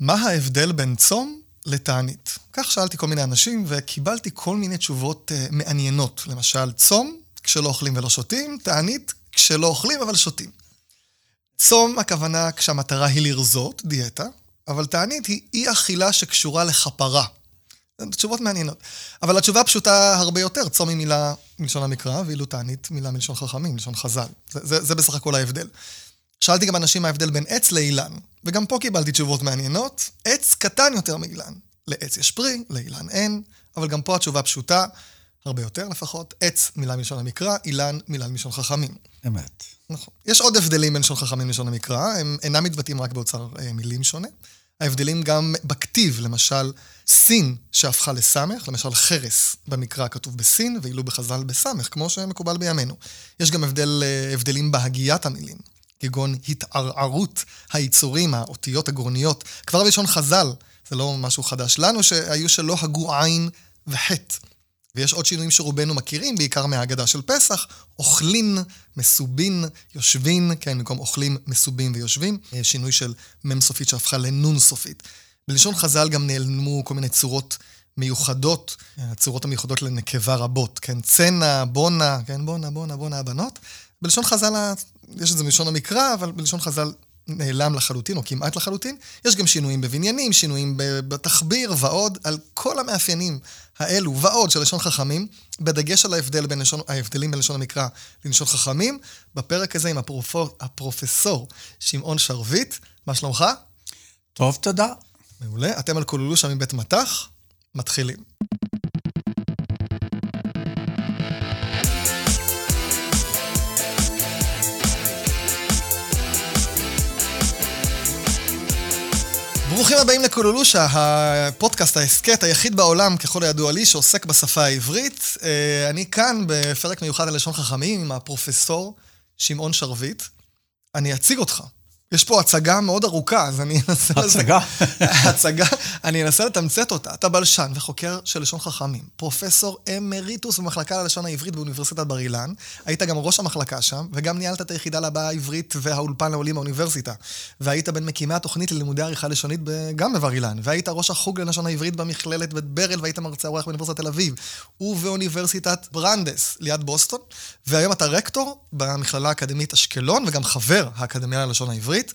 מה ההבדל בין צום לתענית? כך שאלתי כל מיני אנשים וקיבלתי כל מיני תשובות uh, מעניינות. למשל, צום, כשלא אוכלים ולא שותים, תענית, כשלא אוכלים אבל שותים. צום, הכוונה כשהמטרה היא לרזות, דיאטה, אבל תענית היא אי אכילה שקשורה לכפרה. תשובות מעניינות. אבל התשובה פשוטה הרבה יותר, צום היא מילה מלשון המקרא, ואילו תענית מילה מלשון חכמים, מלשון חז"ל. זה, זה, זה בסך הכל ההבדל. שאלתי גם אנשים מה ההבדל בין עץ לאילן, וגם פה קיבלתי תשובות מעניינות. עץ קטן יותר מאילן. לעץ יש פרי, לאילן אין, אבל גם פה התשובה פשוטה, הרבה יותר לפחות. עץ מילה מלשון המקרא, אילן מילה מלשון חכמים. אמת. נכון. יש עוד הבדלים בין לשון חכמים ללשון המקרא, הם אינם מתבטאים רק באוצר אה, מילים שונה. ההבדלים גם בכתיב, למשל, סין שהפכה לסמך, למשל חרס במקרא כתוב בסין, ואילו בחז"ל בסמך, כמו שמקובל בימינו. יש גם הבדל, אה, הבדלים בהגיית המילים, כגון התערערות היצורים, האותיות הגרוניות. כבר בלשון חז"ל, זה לא משהו חדש לנו, שהיו שלא הגו עין וחטא. ויש עוד שינויים שרובנו מכירים, בעיקר מההגדה של פסח, אוכלין, מסובין, יושבין, כן, במקום אוכלים, מסובים ויושבים, שינוי של מ' סופית שהפכה לנ' סופית. בלשון חז"ל גם נעלמו כל מיני צורות מיוחדות, הצורות המיוחדות לנקבה רבות, כן, צנע, בונה, כן, בונה, בונה, בונה הבנות. בלשון חז"ל, יש את זה בלשון המקרא, אבל בלשון חז"ל נעלם לחלוטין, או כמעט לחלוטין. יש גם שינויים בבניינים, שינויים בתחביר ועוד, על כל המאפיינים האלו ועוד של לשון חכמים, בדגש על ההבדל בין לשון, ההבדלים בין לשון המקרא ללשון חכמים, בפרק הזה עם הפרופו, הפרופסור שמעון שרביט. מה שלומך? טוב, תודה. מעולה. אתם על כוללו שם מבית מטח, מתחילים. ברוכים הבאים לקולולושה, הפודקאסט, ההסכת היחיד בעולם, ככל הידוע לי, שעוסק בשפה העברית. אה, אני כאן בפרק מיוחד על לשון חכמים עם הפרופסור שמעון שרביט. אני אציג אותך. יש פה הצגה מאוד ארוכה, אז אני אנסה... הצגה? הצגה, אני אנסה לתמצת אותה. אתה בלשן וחוקר של לשון חכמים, פרופסור אמריטוס במחלקה ללשון העברית באוניברסיטת בר אילן, היית גם ראש המחלקה שם, וגם ניהלת את היחידה להבעה העברית והאולפן לעולים באוניברסיטה. והיית בין מקימי התוכנית ללימודי עריכה לשונית גם בבר אילן, והיית ראש החוג ללשון העברית במכללת בית ברל, והיית מרצה אורח באוניברסיטת תל אביב, ובאוניברסיטת ברנדס, ליד בוסטון, והיום אתה רקטור במכללה האקדמית אשקלון, וגם חבר האקדמיה ללשון העברית. העברית,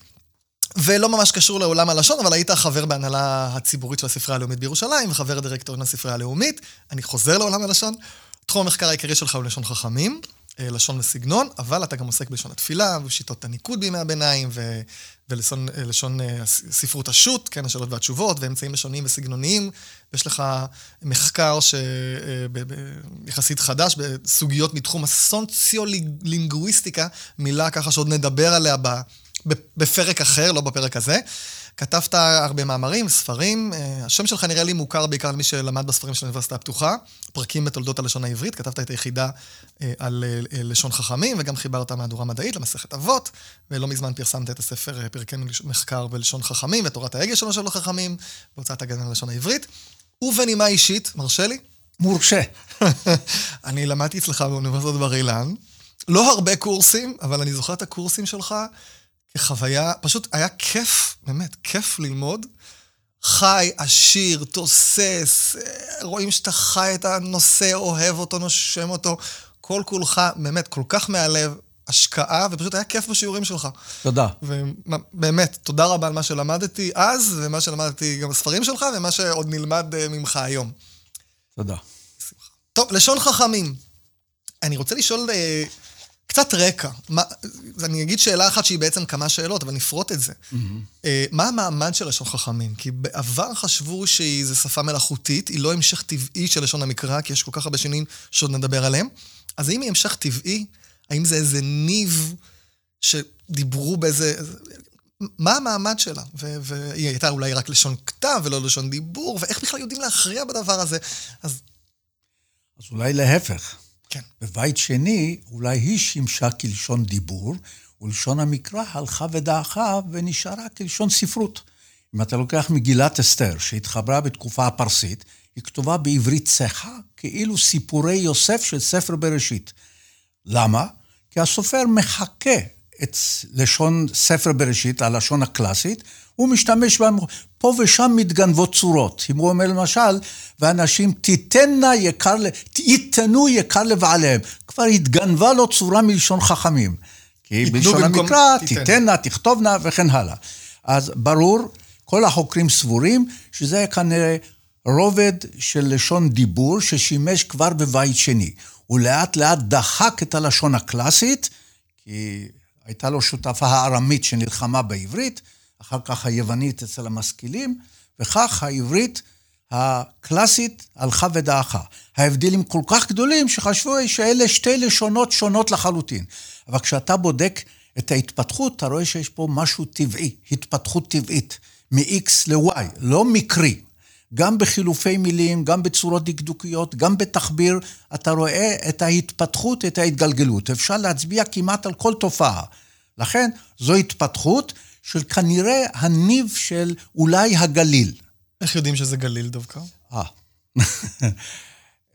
ולא ממש קשור לעולם הלשון, אבל היית חבר בהנהלה הציבורית של הספרייה הלאומית בירושלים, וחבר הדירקטוריון הספרייה הלאומית. אני חוזר לעולם הלשון. תחום המחקר העיקרי שלך הוא לשון חכמים, אה, לשון וסגנון, אבל אתה גם עוסק בלשון התפילה, ושיטות הניקוד בימי הביניים, ו... ולשון לשון, אה, ספרות השו"ת, כן, השאלות והתשובות, ואמצעים לשוניים וסגנוניים. יש לך מחקר שיחסית אה, חדש בסוגיות מתחום הסוציו-לינגוויסטיקה, מילה ככה שעוד נדבר עליה בפרק אחר, לא בפרק הזה. כתבת הרבה מאמרים, ספרים, אה, השם שלך נראה לי מוכר בעיקר למי שלמד בספרים של האוניברסיטה הפתוחה, פרקים בתולדות הלשון העברית, כתבת את היחידה אה, על אה, לשון חכמים, וגם חיברת מהדורה מדעית למסכת אבות, ולא מזמן פרסמת את הספר פרקי מחקר בלשון חכמים, ותורת ההגה של לשון חכמים, בהוצאת הגנה ללשון העברית. ובנימה אישית, מרשה לי? מורשה. אני למדתי אצלך באוניברסיטת בר אילן, לא הרבה קורסים, אבל אני זוכר את הקורסים שלך. כחוויה, פשוט היה כיף, באמת, כיף ללמוד. חי, עשיר, תוסס, רואים שאתה חי את הנושא, אוהב אותו, נושם אותו, כל כולך, באמת, כל כך מהלב, השקעה, ופשוט היה כיף בשיעורים שלך. תודה. ובאמת, תודה רבה על מה שלמדתי אז, ומה שלמדתי גם בספרים שלך, ומה שעוד נלמד אה, ממך היום. תודה. טוב, לשון חכמים. אני רוצה לשאול אה, קצת רקע. מה, אני אגיד שאלה אחת שהיא בעצם כמה שאלות, אבל נפרוט את זה. Mm-hmm. מה המעמד של לשון חכמים? כי בעבר חשבו שהיא זו שפה מלאכותית, היא לא המשך טבעי של לשון המקרא, כי יש כל כך הרבה שינויים שעוד נדבר עליהם. אז האם היא המשך טבעי? האם זה איזה ניב שדיברו באיזה... מה המעמד שלה? והיא הייתה אולי רק לשון כתב ולא לשון דיבור, ואיך בכלל יודעים להכריע בדבר הזה? אז... אז אולי להפך. כן. בבית שני, אולי היא שימשה כלשון דיבור, ולשון המקרא הלכה ודעכה ונשארה כלשון ספרות. אם אתה לוקח מגילת אסתר, שהתחברה בתקופה הפרסית, היא כתובה בעברית צחה, כאילו סיפורי יוסף של ספר בראשית. למה? כי הסופר מחקה את לשון ספר בראשית, הלשון הקלאסית, הוא משתמש בה, פה ושם מתגנבות צורות. אם הוא אומר למשל, ואנשים תיתנה יקר, ייתנו יקר לבעליהם. כבר התגנבה לו צורה מלשון חכמים. כי בלשון המקרא, תיתנה, תכתובנה וכן הלאה. אז ברור, כל החוקרים סבורים שזה כנראה רובד של לשון דיבור ששימש כבר בבית שני. הוא לאט לאט דחק את הלשון הקלאסית, כי הייתה לו שותפה הארמית שנלחמה בעברית, אחר כך היוונית אצל המשכילים, וכך העברית הקלאסית הלכה ודעכה. ההבדלים כל כך גדולים שחשבו שאלה שתי לשונות שונות לחלוטין. אבל כשאתה בודק את ההתפתחות, אתה רואה שיש פה משהו טבעי, התפתחות טבעית, מ-X ל-Y, לא מקרי. גם בחילופי מילים, גם בצורות דקדוקיות, גם בתחביר, אתה רואה את ההתפתחות, את ההתגלגלות. אפשר להצביע כמעט על כל תופעה. לכן, זו התפתחות של כנראה הניב של אולי הגליל. איך יודעים שזה גליל דווקא? אה.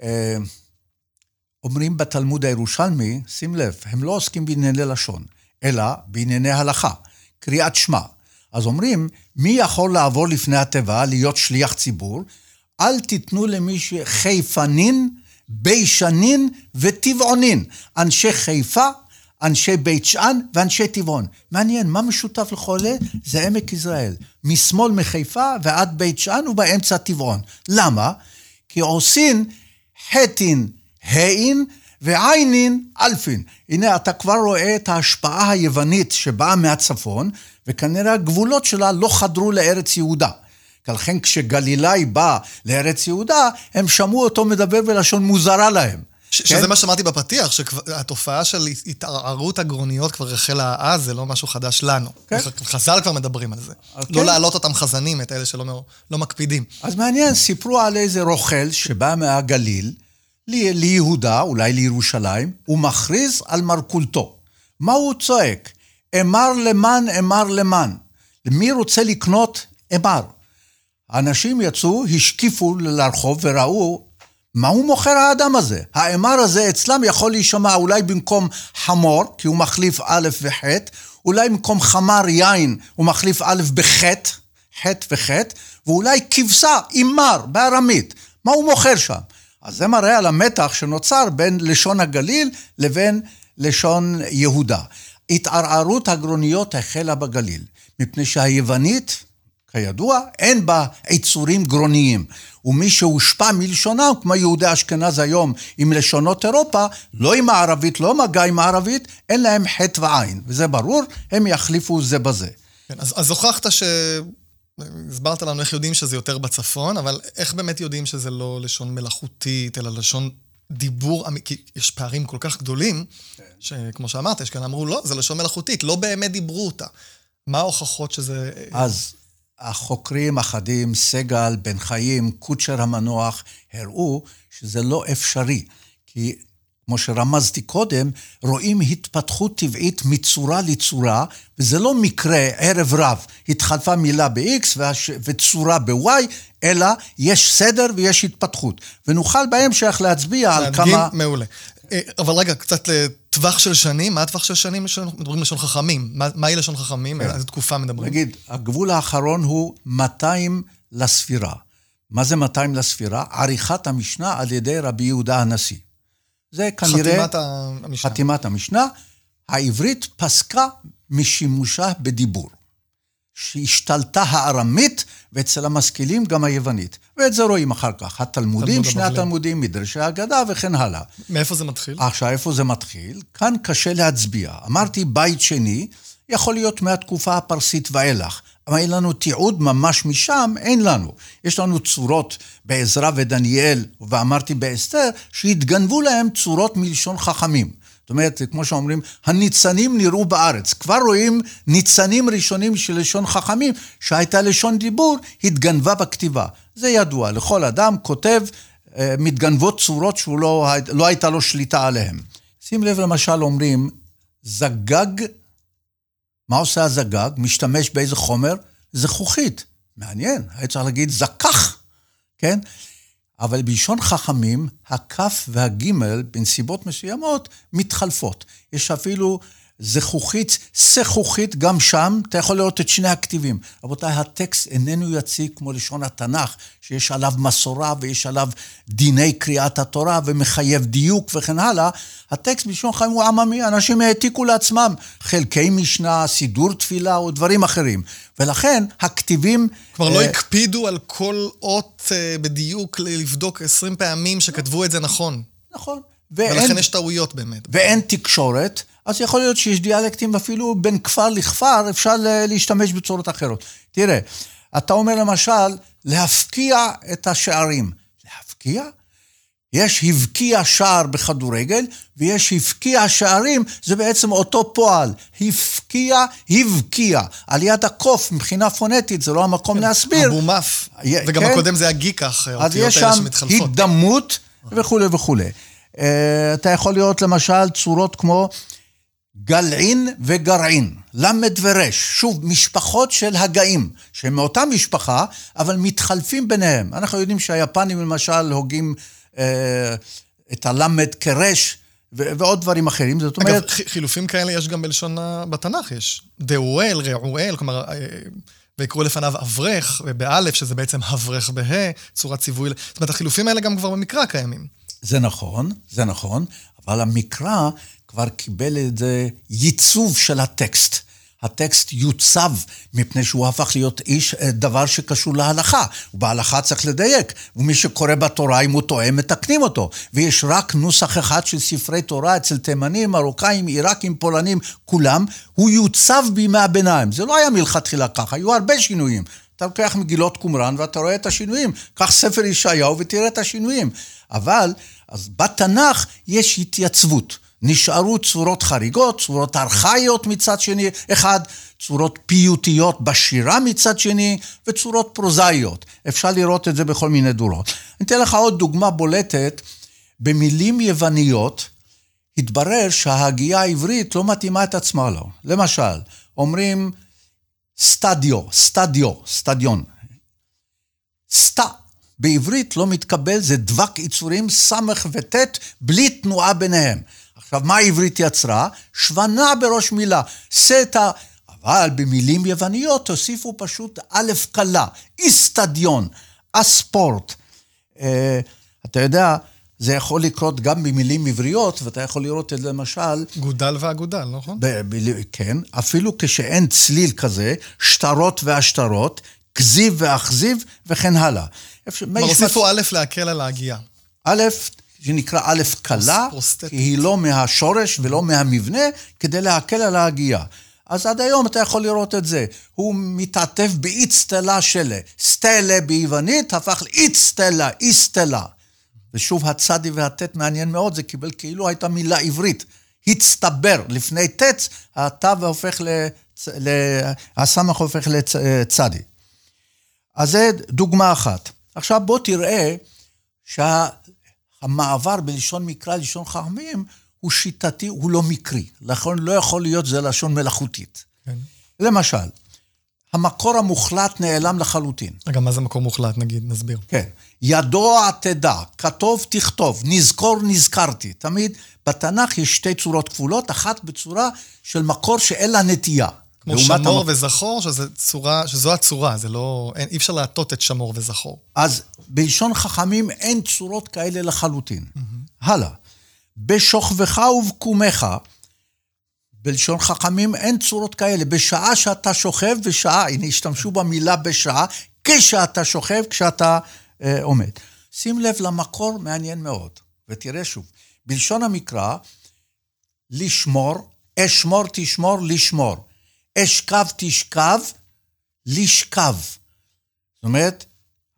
אה. אומרים בתלמוד הירושלמי, שים לב, הם לא עוסקים בענייני לשון, אלא בענייני הלכה, קריאת שמע. אז אומרים, מי יכול לעבור לפני התיבה, להיות שליח ציבור? אל תיתנו למי שחיפנין, ביישנין וטבעונין. אנשי חיפה, אנשי בית שאן ואנשי טבעון. מעניין, מה משותף לכל אלה? זה עמק יזרעאל. משמאל מחיפה ועד בית שאן ובאמצע טבעון. למה? כי עושין חטין העין ועיינין אלפין. הנה, אתה כבר רואה את ההשפעה היוונית שבאה מהצפון, וכנראה הגבולות שלה לא חדרו לארץ יהודה. לכן כשגלילאי בא לארץ יהודה, הם שמעו אותו מדבר בלשון מוזרה להם. ש- כן? שזה מה שאמרתי בפתיח, שהתופעה של התערערות הגרוניות כבר החלה אז, זה לא משהו חדש לנו. כן. חז"ל כבר מדברים על זה. Okay. לא כן. להעלות אותם חזנים, את אלה שלא לא מקפידים. אז מעניין, סיפרו על איזה רוכל שבא מהגליל לי, ליהודה, אולי לירושלים, הוא מכריז על מרכולתו. מה הוא צועק? אמר למען, אמר למען. מי רוצה לקנות? אמר. האנשים יצאו, השקיפו לרחוב וראו מה הוא מוכר האדם הזה? האמר הזה אצלם יכול להישמע אולי במקום חמור, כי הוא מחליף א' וח', אולי במקום חמר יין הוא מחליף א' בח', ח' וח', ואולי כבשה עם מר בארמית. מה הוא מוכר שם? אז זה מראה על המתח שנוצר בין לשון הגליל לבין לשון יהודה. התערערות הגרוניות החלה בגליל, מפני שהיוונית, כידוע, אין בה עיצורים גרוניים. ומי שהושפע מלשונם, כמו יהודי אשכנז היום עם לשונות אירופה, לא עם הערבית, לא מגע עם הערבית, אין להם חטא ועין. וזה ברור, הם יחליפו זה בזה. כן, אז, אז הוכחת ש... הסברת לנו איך יודעים שזה יותר בצפון, אבל איך באמת יודעים שזה לא לשון מלאכותית, אלא לשון דיבור, כי יש פערים כל כך גדולים, כן. שכמו שאמרת, יש כאן אמרו, לא, זה לשון מלאכותית, לא באמת דיברו אותה. מה ההוכחות שזה... אז החוקרים אחדים, סגל, בן חיים, קוצ'ר המנוח, הראו שזה לא אפשרי. כי כמו שרמזתי קודם, רואים התפתחות טבעית מצורה לצורה, וזה לא מקרה, ערב רב, התחלפה מילה ב-X וצורה ב-Y, אלא יש סדר ויש התפתחות. ונוכל בהמשך להצביע על כמה... מעולה. אה, אבל רגע, קצת לטווח של שנים, מה הטווח של שנים מדברים לשון חכמים? מה, מהי לשון חכמים? כן. איזה תקופה מדברים? נגיד, הגבול האחרון הוא 200 לספירה. מה זה 200 לספירה? עריכת המשנה על ידי רבי יהודה הנשיא. זה כנראה... חתימת המשנה. חתימת המשנה. העברית פסקה משימושה בדיבור. שהשתלטה הארמית, ואצל המשכילים גם היוונית. ואת זה רואים אחר כך. התלמודים, שני הבחלים. התלמודים, מדרשי האגדה וכן הלאה. מאיפה זה מתחיל? עכשיו, איפה זה מתחיל? כאן קשה להצביע. אמרתי, בית שני יכול להיות מהתקופה הפרסית ואילך. אבל אין לנו תיעוד ממש משם, אין לנו. יש לנו צורות בעזרא ודניאל, ואמרתי באסתר, שהתגנבו להם צורות מלשון חכמים. זאת אומרת, כמו שאומרים, הניצנים נראו בארץ. כבר רואים ניצנים ראשונים של לשון חכמים, שהייתה לשון דיבור, התגנבה בכתיבה. זה ידוע, לכל אדם כותב, אה, מתגנבות צורות שהוא לא, לא הייתה לו שליטה עליהן. שים לב, למשל, אומרים, זגג מה עושה הזגג? משתמש באיזה חומר? זכוכית. מעניין, היה צריך להגיד זכך, כן? אבל בלשון חכמים, הכף והגימל, בנסיבות מסוימות, מתחלפות. יש אפילו זכוכית, שכוכית, גם שם אתה יכול לראות את שני הכתיבים. רבותיי, הטקסט איננו יציג כמו לשון התנ"ך, שיש עליו מסורה ויש עליו דיני קריאת התורה ומחייב דיוק וכן הלאה. הטקסט בלשון חיים הוא עממי, אנשים העתיקו לעצמם חלקי משנה, סידור תפילה או דברים אחרים. ולכן הכתיבים... כלומר, לא אה, הקפידו על כל אות אה, בדיוק לבדוק עשרים פעמים שכתבו את זה נכון. נכון. ואין, ולכן יש טעויות באמת. ואין תקשורת, אז יכול להיות שיש דיאלקטים אפילו בין כפר לכפר, אפשר להשתמש בצורות אחרות. תראה, אתה אומר למשל, להפקיע את השערים. להפקיע? יש הבקיע שער בכדורגל, ויש הבקיע שערים, זה בעצם אותו פועל. הפקיע, הבקיע. על יד הקוף, מבחינה פונטית, זה לא המקום כן. להסביר. אבו מאף. וגם כן? הקודם זה הגיקח, האותיות האלה שמתחלפות. אז יש שם הידמות וכולי וכולי. אה, אתה יכול לראות למשל צורות כמו גלעין וגרעין, למד ורש, שוב, משפחות של הגאים, שהם מאותה משפחה, אבל מתחלפים ביניהם. אנחנו יודעים שהיפנים למשל הוגים אה, את הלמד כרש, ועוד דברים אחרים, זאת אומרת... אגב, חילופים כאלה יש גם בלשון, בתנ"ך יש. דאואל, רעואל, כלומר, אה, ויקראו לפניו אברך, ובאלף, שזה בעצם אברך בה', צורת ציווי. זאת אומרת, החילופים האלה גם כבר במקרא קיימים. זה נכון, זה נכון, אבל המקרא כבר קיבל את זה ייצוב של הטקסט. הטקסט יוצב מפני שהוא הפך להיות איש, אה, דבר שקשור להלכה. ובהלכה צריך לדייק. ומי שקורא בתורה, אם הוא טועה, מתקנים אותו. ויש רק נוסח אחד של ספרי תורה אצל תימנים, מרוקאים, עיראקים, פולנים, כולם. הוא יוצב בימי הביניים. זה לא היה מלכתחילה ככה, היו הרבה שינויים. אתה לוקח מגילות קומראן ואתה רואה את השינויים. קח ספר ישעיהו ותראה את השינויים. אבל, אז בתנ"ך יש התייצבות. נשארו צורות חריגות, צורות ארכאיות מצד שני, אחד, צורות פיוטיות בשירה מצד שני, וצורות פרוזאיות. אפשר לראות את זה בכל מיני דורות. אני אתן לך עוד דוגמה בולטת. במילים יווניות, התברר שההגייה העברית לא מתאימה את עצמה לו. למשל, אומרים סטדיו, סטדיו, סטדיון. סטה, בעברית לא מתקבל, זה דבק יצורים סמך וט' בלי תנועה ביניהם. עכשיו, מה העברית יצרה? שוונה בראש מילה. סטה, אבל במילים יווניות תוסיפו פשוט א' קלה, איסטדיון, אספורט. אה, אתה יודע, זה יכול לקרות גם במילים עבריות, ואתה יכול לראות את זה למשל... גודל ואגודל, נכון? ב- ב- כן, אפילו כשאין צליל כזה, שטרות והשטרות, כזיב ואכזיב וכן הלאה. כלומר, הוסיפו א' להקל על ההגייה. א', שנקרא א' קלה, כי היא לא מהשורש ולא מהמבנה, כדי להקל על ההגייה. אז עד היום אתה יכול לראות את זה. הוא מתעטף באיצטלה שלה. סטלה ביוונית הפך לאיצטלה, איסטלה. ושוב, הצדי והטט מעניין מאוד, זה קיבל כאילו הייתה מילה עברית. הצטבר. לפני טץ, התו הופך לצ... הסמך הופך לצדי. אז זה דוגמה אחת. עכשיו בוא תראה שהמעבר בלשון מקרא ללשון חכמים הוא שיטתי, הוא לא מקרי. לכן לא יכול להיות זה לשון מלאכותית. כן. למשל, המקור המוחלט נעלם לחלוטין. רגע, מה זה מקור מוחלט, נגיד, נסביר. כן. ידוע תדע, כתוב תכתוב, נזכור נזכרתי. תמיד בתנ"ך יש שתי צורות כפולות, אחת בצורה של מקור שאין לה נטייה. כמו שמור המק... וזכור, שזה צורה, שזו הצורה, זה לא... אין, אי אפשר להטות את שמור וזכור. אז בלשון חכמים אין צורות כאלה לחלוטין. Mm-hmm. הלאה. בשוכבך ובקומך, בלשון חכמים אין צורות כאלה. בשעה שאתה שוכב, בשעה, הנה השתמשו במילה בשעה, כשאתה שוכב, כשאתה אה, עומד. שים לב למקור מעניין מאוד, ותראה שוב. בלשון המקרא, לשמור, אשמור תשמור, לשמור. אשכב תשכב, לשכב. זאת אומרת,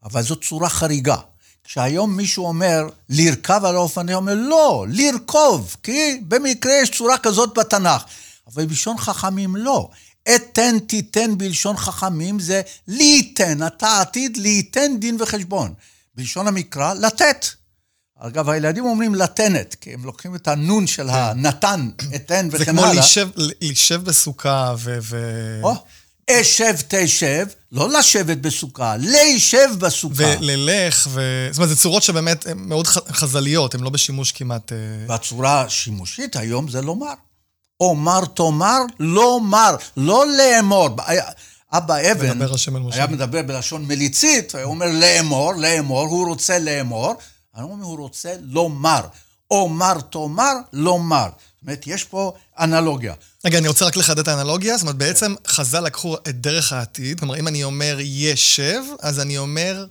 אבל זו צורה חריגה. כשהיום מישהו אומר לרכב על האופניים, אומר לא, לרכוב, כי במקרה יש צורה כזאת בתנ"ך. אבל בלשון חכמים לא. אתן תיתן בלשון חכמים זה ליתן, אתה עתיד ליתן דין וחשבון. בלשון המקרא, לתת. אגב, הילדים אומרים לתנת, כי הם לוקחים את הנון של כן. הנתן, אתן וכן הלאה. זה כמו להישב בסוכה ו... או, אשב תשב, לא לשבת בסוכה, להישב בסוכה. וללך, ו... זאת אומרת, זה צורות שבאמת הן מאוד חז"ליות, הן לא בשימוש כמעט... אה, והצורה השימושית היום זה לומר. אומר תאמר, לא מר, לא לאמור. אבא אבן מדבר. היה מדבר בלשון מליצית, הוא אומר לאמור, לאמור, הוא רוצה לאמור, אני אומר, הוא רוצה לומר. אומר תאמר, לומר. זאת אומרת, יש פה אנלוגיה. רגע, אני רוצה רק לחדד את האנלוגיה. זאת אומרת, בעצם חז"ל לקחו את דרך העתיד. כלומר, אם אני אומר ישב, אז אני אומר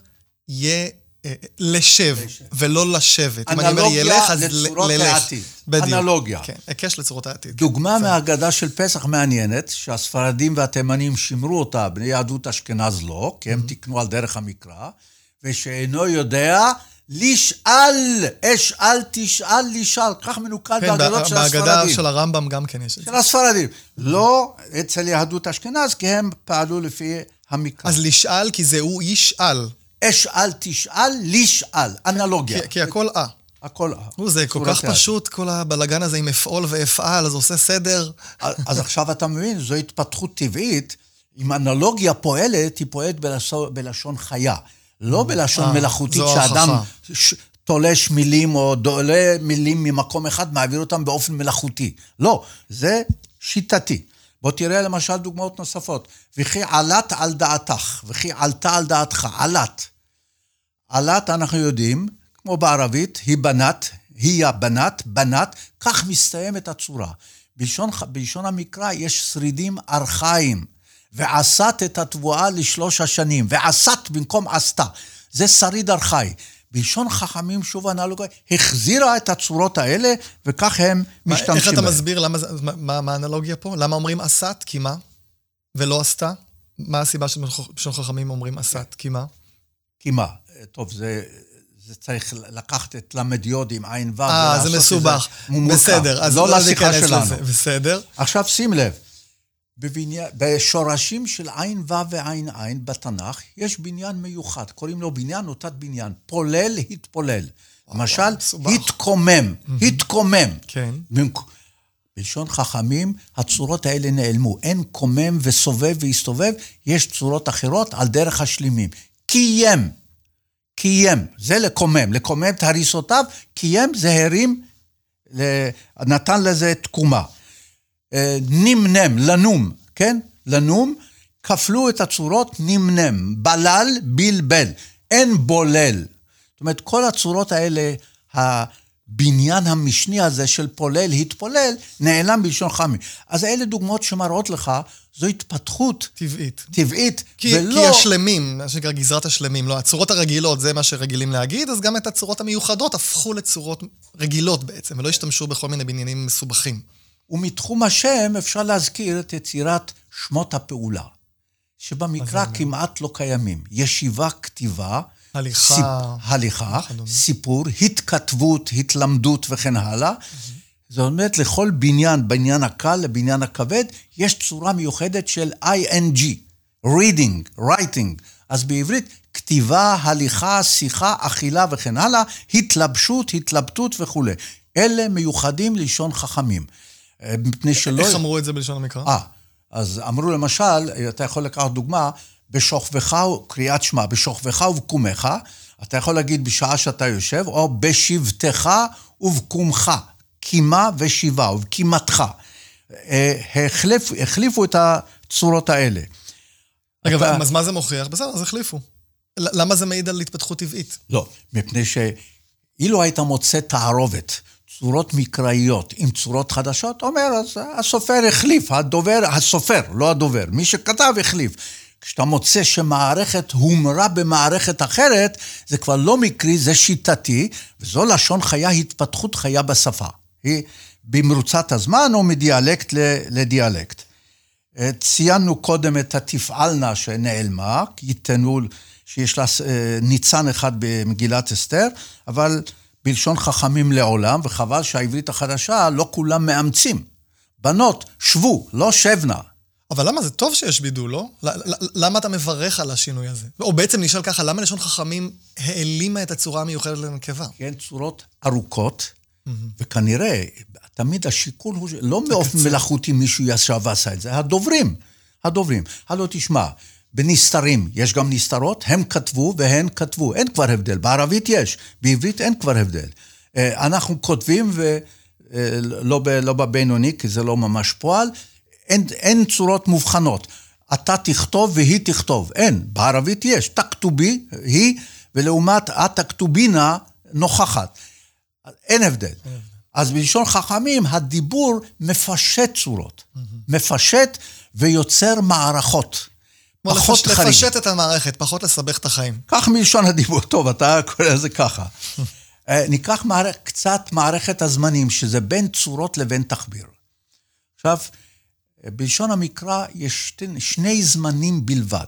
יה... אה, לשב, ולא לשבת. אם אני אומר אנלוגיה ילך, אז ל- לצורות ללך. העתיד. בדיוק. אנלוגיה. כן, היקש לצורות העתיד. דוגמה מההגדה של פסח מעניינת, שהספרדים והתימנים שימרו אותה, בני יהדות אשכנז לא, כי הם תיקנו על דרך המקרא, ושאינו יודע, לשאל, אשאל תשאל לשאל, כך מנוקד כן, בהגדות של בהגדה הספרדים. של הרמב"ם גם כן יש את זה. של הספרדים. לא אצל יהדות אשכנז, כי הם פעלו לפי המקרא. אז לשאל, כי זה הוא ישאל. אשאל תשאל, לשאל, אנלוגיה. כי- כי הכל אה. הכל. הוא, זה כל כך. פשוט, כל הבלגן הזה עם אפעול ואפעל, אז עושה סדר. אז עכשיו אתה מבין, זו התפתחות טבעית. אם אנלוגיה פועלת, היא פועלת בלשון חיה. לא בלשון אה, מלאכותית, שאדם. ש- תולש מילים או דולה מילים ממקום אחד, מעביר אותם באופן מלאכותי. לא, זה שיטתי. בוא תראה למשל דוגמאות נוספות. וכי עלת על דעתך, וכי עלתה על דעתך, עלת. עלת, אנחנו יודעים, כמו בערבית, היא בנת, היא הבנת, בנת, כך מסתיימת הצורה. בלשון, בלשון המקרא יש שרידים ארכאיים, ועשת את התבואה לשלוש השנים, ועשת במקום עשתה. זה שריד ארכאי. בלשון חכמים, שוב אנלוגיה, החזירה את הצורות האלה, וכך הם מה, משתמשים איך אתה. מסביר למה, מה- מה האנלוגיה פה? למה אומרים עשת? כי מה? ולא עשתה? מה הסיבה שבלשון חכמים אומרים עשת? כי מה? כי מה? טוב, זה... זה צריך לקחת את ל"י עם עין ו' אה, זה מסובך. בסדר, אז לא לשיחה ניכנס שלנו. לזה. בסדר. עכשיו שים לב, בבניין, בשורשים של עין ו' ועין עין בתנ"ך, יש בניין מיוחד, קוראים לו בניין או תת בניין. פולל, התפולל. למשל. התקומם, התקומם. כן. בלשון חכמים, הצורות האלה נעלמו. אין קומם וסובב והסתובב, יש צורות אחרות על דרך השלימים. קיים, קיים, זה לקומם. לקומם את הריסותיו, קיים זה הרים, נתן לזה תקומה. אה, נמנם, לנום, כן? לנום, כפלו את הצורות נמנם, בלל, בלבל, אין בולל. זאת אומרת, כל הצורות האלה, הבניין המשני הזה של פולל, התפולל, נעלם בלשון חמי. אז אלה דוגמאות שמראות לך, זו התפתחות טבעית. טבעית, כי, ולא... כי השלמים, מה שנקרא גזרת השלמים, לא, הצורות הרגילות זה מה שרגילים להגיד, אז גם את הצורות המיוחדות הפכו לצורות רגילות בעצם, ולא השתמשו בכל מיני בניינים מסובכים. ומתחום השם אפשר להזכיר את יצירת שמות הפעולה, שבמקרא כמעט לא קיימים. ישיבה, כתיבה, הליכה. הליכה, וכדומה. סיפור, התכתבות, התלמדות וכן הלאה. זאת אומרת, לכל בניין, בניין הקל לבניין הכבד, יש צורה מיוחדת של ING, reading, writing. אז בעברית, כתיבה, הליכה, שיחה, אכילה וכן הלאה, התלבשות, התלבטות וכולי. אלה מיוחדים ללשון חכמים. אה, מפני שלא... איך אמרו את זה בלשון המקרא? אה, אז אמרו למשל, אתה יכול לקחת דוגמה, בשוכבך, קריאת שמע, בשוכבך ובקומך, אתה יכול להגיד בשעה שאתה יושב, או בשבתך ובקומך, קימה ושיבה, ובקימתך. אה, החליפ, החליפו את הצורות האלה. רגע, אתה- אז מה זה מוכיח? בסדר, אז החליפו. למה זה מעיד על התפתחות טבעית? לא, מפני שאילו היית מוצא תערובת, צורות מקראיות עם צורות חדשות, אומר, אז הסופר החליף, הדובר, הסופר, לא הדובר, מי שכתב החליף. כשאתה מוצא שמערכת הומרה במערכת אחרת, זה כבר לא מקרי, זה שיטתי, וזו לשון חיה, התפתחות חיה בשפה. היא במרוצת הזמן או מדיאלקט לדיאלקט. אה, ציינו קודם את התפעלנה שנעלמה, ייתנו, שיש לה אה, ניצן אחד במגילת אסתר, אבל בלשון חכמים לעולם, וחבל שהעברית החדשה, לא כולם מאמצים. בנות, שבו, לא שבנה. אבל למה זה טוב שיש בידול, לא? למה אתה מברך על השינוי הזה? או בעצם נשאל ככה, למה לשון חכמים העלימה את הצורה המיוחדת לנקבה? כן, צורות ארוכות, וכנראה, תמיד השיקול הוא, לא באופן מלאכותי מישהו ישב ועשה את זה, הדוברים, הדוברים. הלו תשמע, בנסתרים, יש גם נסתרות, הם כתבו והן כתבו, אין כבר הבדל. בערבית יש, בעברית אין כבר הבדל. אה, אנחנו כותבים אה, לא, ב, לא בבינוני, כי זה לא ממש פועל. אין, אין צורות מובחנות. אתה תכתוב והיא תכתוב. אין, בערבית יש. תכתובי, היא, ולעומת התכתובינה נוכחת. אין הבדל. אז בלשון חכמים, הדיבור מפשט צורות. מפשט ויוצר מערכות. פחות חריג. לפשט את המערכת, פחות לסבך את החיים. כך מלשון הדיבור. טוב, אתה קורא לזה ככה. אה, ניקח מערכ... קצת מערכת הזמנים, שזה בין צורות לבין תחביר. עכשיו, בלשון המקרא יש שני, שני זמנים בלבד.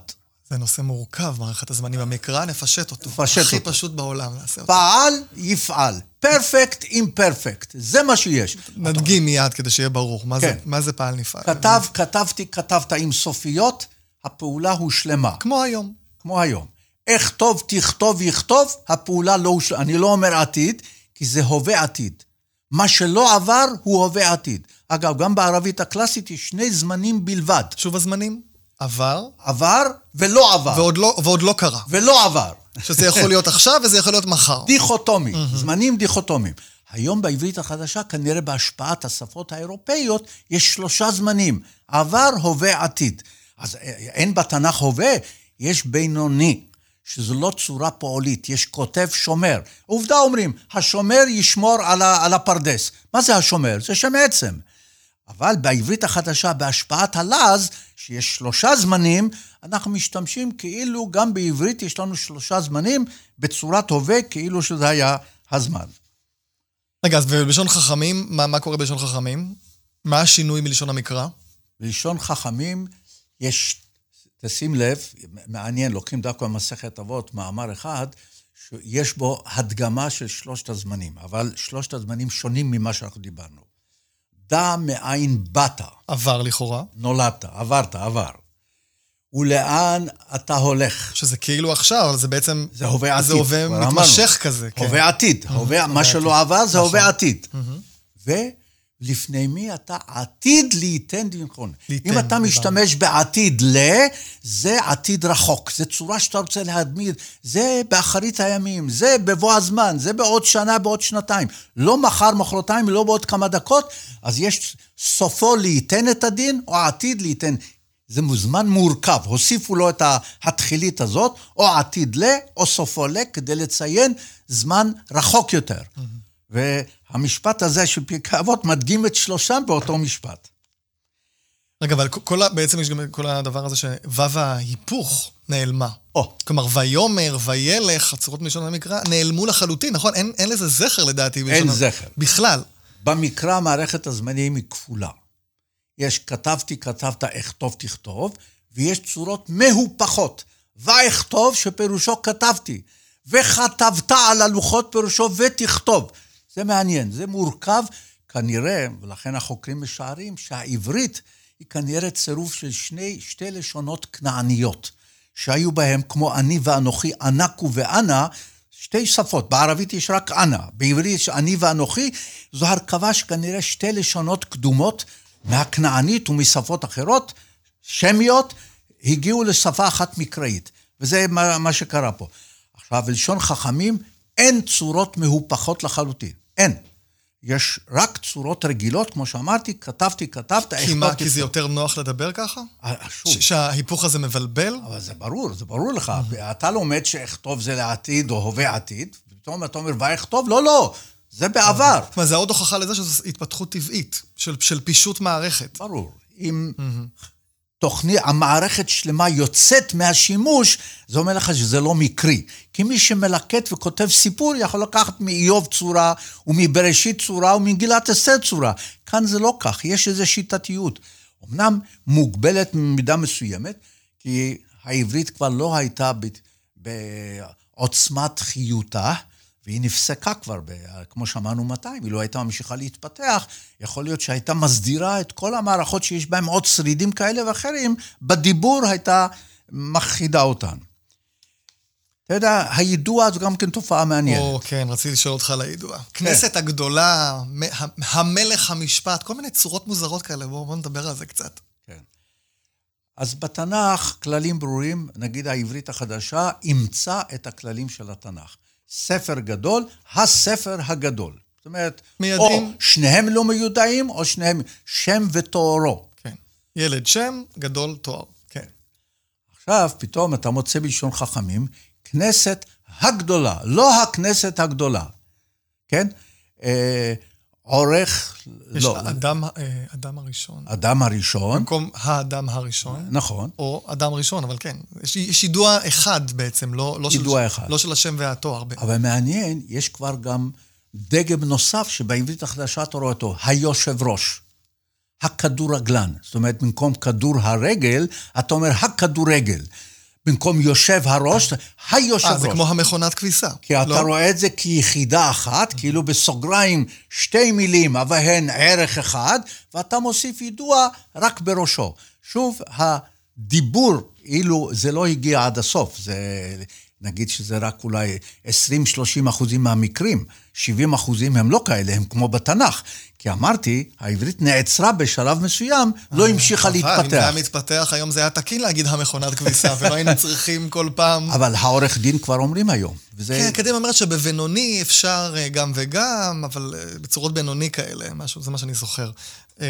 זה נושא מורכב, מערכת הזמנים במקרא, נפשט אותו. נפשט אותו. הכי פשוט בעולם נעשה אותו. פעל, יפעל. פרפקט אימפרפקט. זה מה שיש. נדגים מיד כדי שיהיה ברור. מה, כן. זה, מה זה פעל נפעל? כתב, כתבתי, כתבת עם סופיות, הפעולה הושלמה. כמו היום. כמו היום. אכתוב, תכתוב, יכתוב, הפעולה לא הושלמה. אני לא אומר עתיד, כי זה הווה עתיד. מה שלא עבר הוא הווה עתיד. אגב, גם בערבית הקלאסית יש שני זמנים בלבד. שוב הזמנים? עבר. עבר ולא עבר. ועוד לא, ועוד לא קרה. ולא עבר. שזה יכול להיות עכשיו וזה יכול להיות מחר. דיכוטומי, זמנים דיכוטומיים. היום בעברית החדשה, כנראה בהשפעת השפות האירופאיות, יש שלושה זמנים, עבר, הווה, עתיד. אז אה, אין בתנ"ך הווה, יש בינוני, שזו לא צורה פועלית, יש כותב שומר. עובדה אומרים, השומר ישמור על הפרדס. מה זה השומר? זה שם עצם. אבל בעברית החדשה, בהשפעת הלעז, שיש שלושה זמנים, אנחנו משתמשים כאילו גם בעברית יש לנו שלושה זמנים בצורת הווה, כאילו שזה היה הזמן. רגע, אז בלשון חכמים, מה, מה קורה בלשון חכמים? מה השינוי מלשון המקרא? בלשון חכמים יש, תשים לב, מעניין, לוקחים דווקא במסכת אבות, מאמר אחד, שיש בו הדגמה של שלושת הזמנים, אבל שלושת הזמנים שונים ממה שאנחנו דיברנו. דע מאין באת. עבר לכאורה. נולדת, עברת, עבר. ולאן אתה הולך. שזה כאילו עכשיו, אבל זה בעצם... זה הווה עתיד. זה הווה מתמשך כזה. כן. הווה עתיד. הווה, מה שלא עבר זה הווה נכון. עתיד. ולפני מי אתה עתיד ליתן דין חון. אם אתה משתמש בעתיד ל, זה עתיד רחוק. זה צורה שאתה רוצה להדמיר. זה באחרית הימים, זה בבוא הזמן, זה בעוד שנה, בעוד שנתיים. לא מחר, מחרתיים, לא בעוד כמה דקות. אז יש סופו ליתן את הדין, או עתיד ליתן. זה זמן מורכב, הוסיפו לו את התחילית הזאת, או עתיד ל, או סופו ל, כדי לציין זמן רחוק יותר. Mm-hmm. והמשפט הזה של פרקי אבות מדגים את שלושם באותו משפט. רגע, אבל כל, בעצם יש גם כל הדבר הזה שוו ההיפוך נעלמה. או. כלומר, ויאמר, וילך, הצורות מלשון המקרא, נעלמו לחלוטין, נכון? אין, אין לזה זכר לדעתי. אין זכר. בכלל. במקרא מערכת הזמנים היא כפולה. יש כתבתי, כתבת, אכתוב, תכתוב, ויש צורות מהופכות. ואכתוב, שפירושו כתבתי, וכתבת על הלוחות, פירושו ותכתוב. זה מעניין, זה מורכב, כנראה, ולכן החוקרים משערים שהעברית היא כנראה צירוף של שני, שתי לשונות כנעניות, שהיו בהם כמו אני ואנוכי, ענקו ואנה, שתי שפות, בערבית יש רק אנא, בעברית יש אני ואנוכי, זו הרכבה שכנראה שתי לשונות קדומות מהכנענית ומשפות אחרות, שמיות, הגיעו לשפה אחת מקראית. וזה מה, מה שקרה פה. עכשיו, בלשון חכמים, אין צורות מהופכות לחלוטין. אין. יש רק צורות רגילות, כמו שאמרתי, כתבתי, כתבת, כי מה, כי זה יותר נוח לדבר ככה? אה, שוב. שההיפוך הזה מבלבל? אבל זה ברור, זה ברור לך. אתה לומד שאכתוב זה לעתיד או הווה עתיד, ופתאום אתה אומר, ואכתוב? לא, לא. זה בעבר. זאת אומרת, זה עוד הוכחה לזה שזו התפתחות טבעית, של, של פישוט מערכת. ברור. אם תוכנית, המערכת שלמה יוצאת מהשימוש, זה אומר לך שזה לא מקרי. כי מי שמלקט וכותב סיפור יכול לקחת מאיוב צורה, ומבראשית צורה, ומגילת אסתר צורה. כאן זה לא כך, יש איזו שיטתיות. אמנם מוגבלת במידה מסוימת, כי העברית כבר לא הייתה בעוצמת חיותה, והיא נפסקה כבר, ב, כמו שאמרנו 200, היא לא הייתה ממשיכה להתפתח, יכול להיות שהייתה מסדירה את כל המערכות שיש בהן עוד שרידים כאלה ואחרים, בדיבור הייתה מכחידה אותן. אתה יודע, היידוע זו גם כן תופעה מעניינת. או, כן, רציתי לשאול אותך על היידוע. כן. כנסת הגדולה, המלך המשפט, כל מיני צורות מוזרות כאלה, בואו בוא נדבר על זה קצת. כן. אז בתנ"ך, כללים ברורים, נגיד העברית החדשה, אימצה את הכללים של התנ"ך. ספר גדול, הספר הגדול. זאת אומרת, מיידעים. או שניהם לא מיודעים, או שניהם שם ותוארו. כן. ילד שם, גדול תואר. כן. עכשיו, פתאום אתה מוצא בלשון חכמים, כנסת הגדולה, לא הכנסת הגדולה, כן? עורך, יש לא, אדם, אה, אדם הראשון. אדם הראשון, במקום האדם הראשון. נכון, או אדם ראשון, אבל כן. יש, יש יידוע אחד בעצם, לא, לא, יידוע של, אחד. לא של השם והתואר. אבל מעניין, יש כבר גם דגם נוסף שבעברית החדשה אתה רואה אותו, היושב ראש. הכדורגלן. זאת אומרת, במקום כדור הרגל, אתה אומר הכדורגל. במקום יושב הראש, היושב אה, זה ראש. כמו המכונת כביסה. כי אתה לא? רואה את זה כיחידה אחת, כאילו בסוגריים שתי מילים, אבל הן ערך אחד, ואתה מוסיף יידוע רק בראשו. שוב, הדיבור, אילו זה לא הגיע עד הסוף, זה, נגיד שזה רק אולי 20-30 אחוזים מהמקרים, 70 אחוזים הם לא כאלה, הם כמו בתנ"ך. כי אמרתי, העברית נעצרה בשלב מסוים, לא המשיכה אבל אם זה היה להתפתח. מתפתח היום, זה היה תקין להגיד המכונת כביסה, ולא היינו צריכים כל פעם... אבל העורך דין כבר אומרים היום. וזה... כן, קדימה אומרת שבבינוני אפשר אה, גם וגם, אבל אה, בצורות בינוני כאלה, משהו, זה מה שאני זוכר. אה,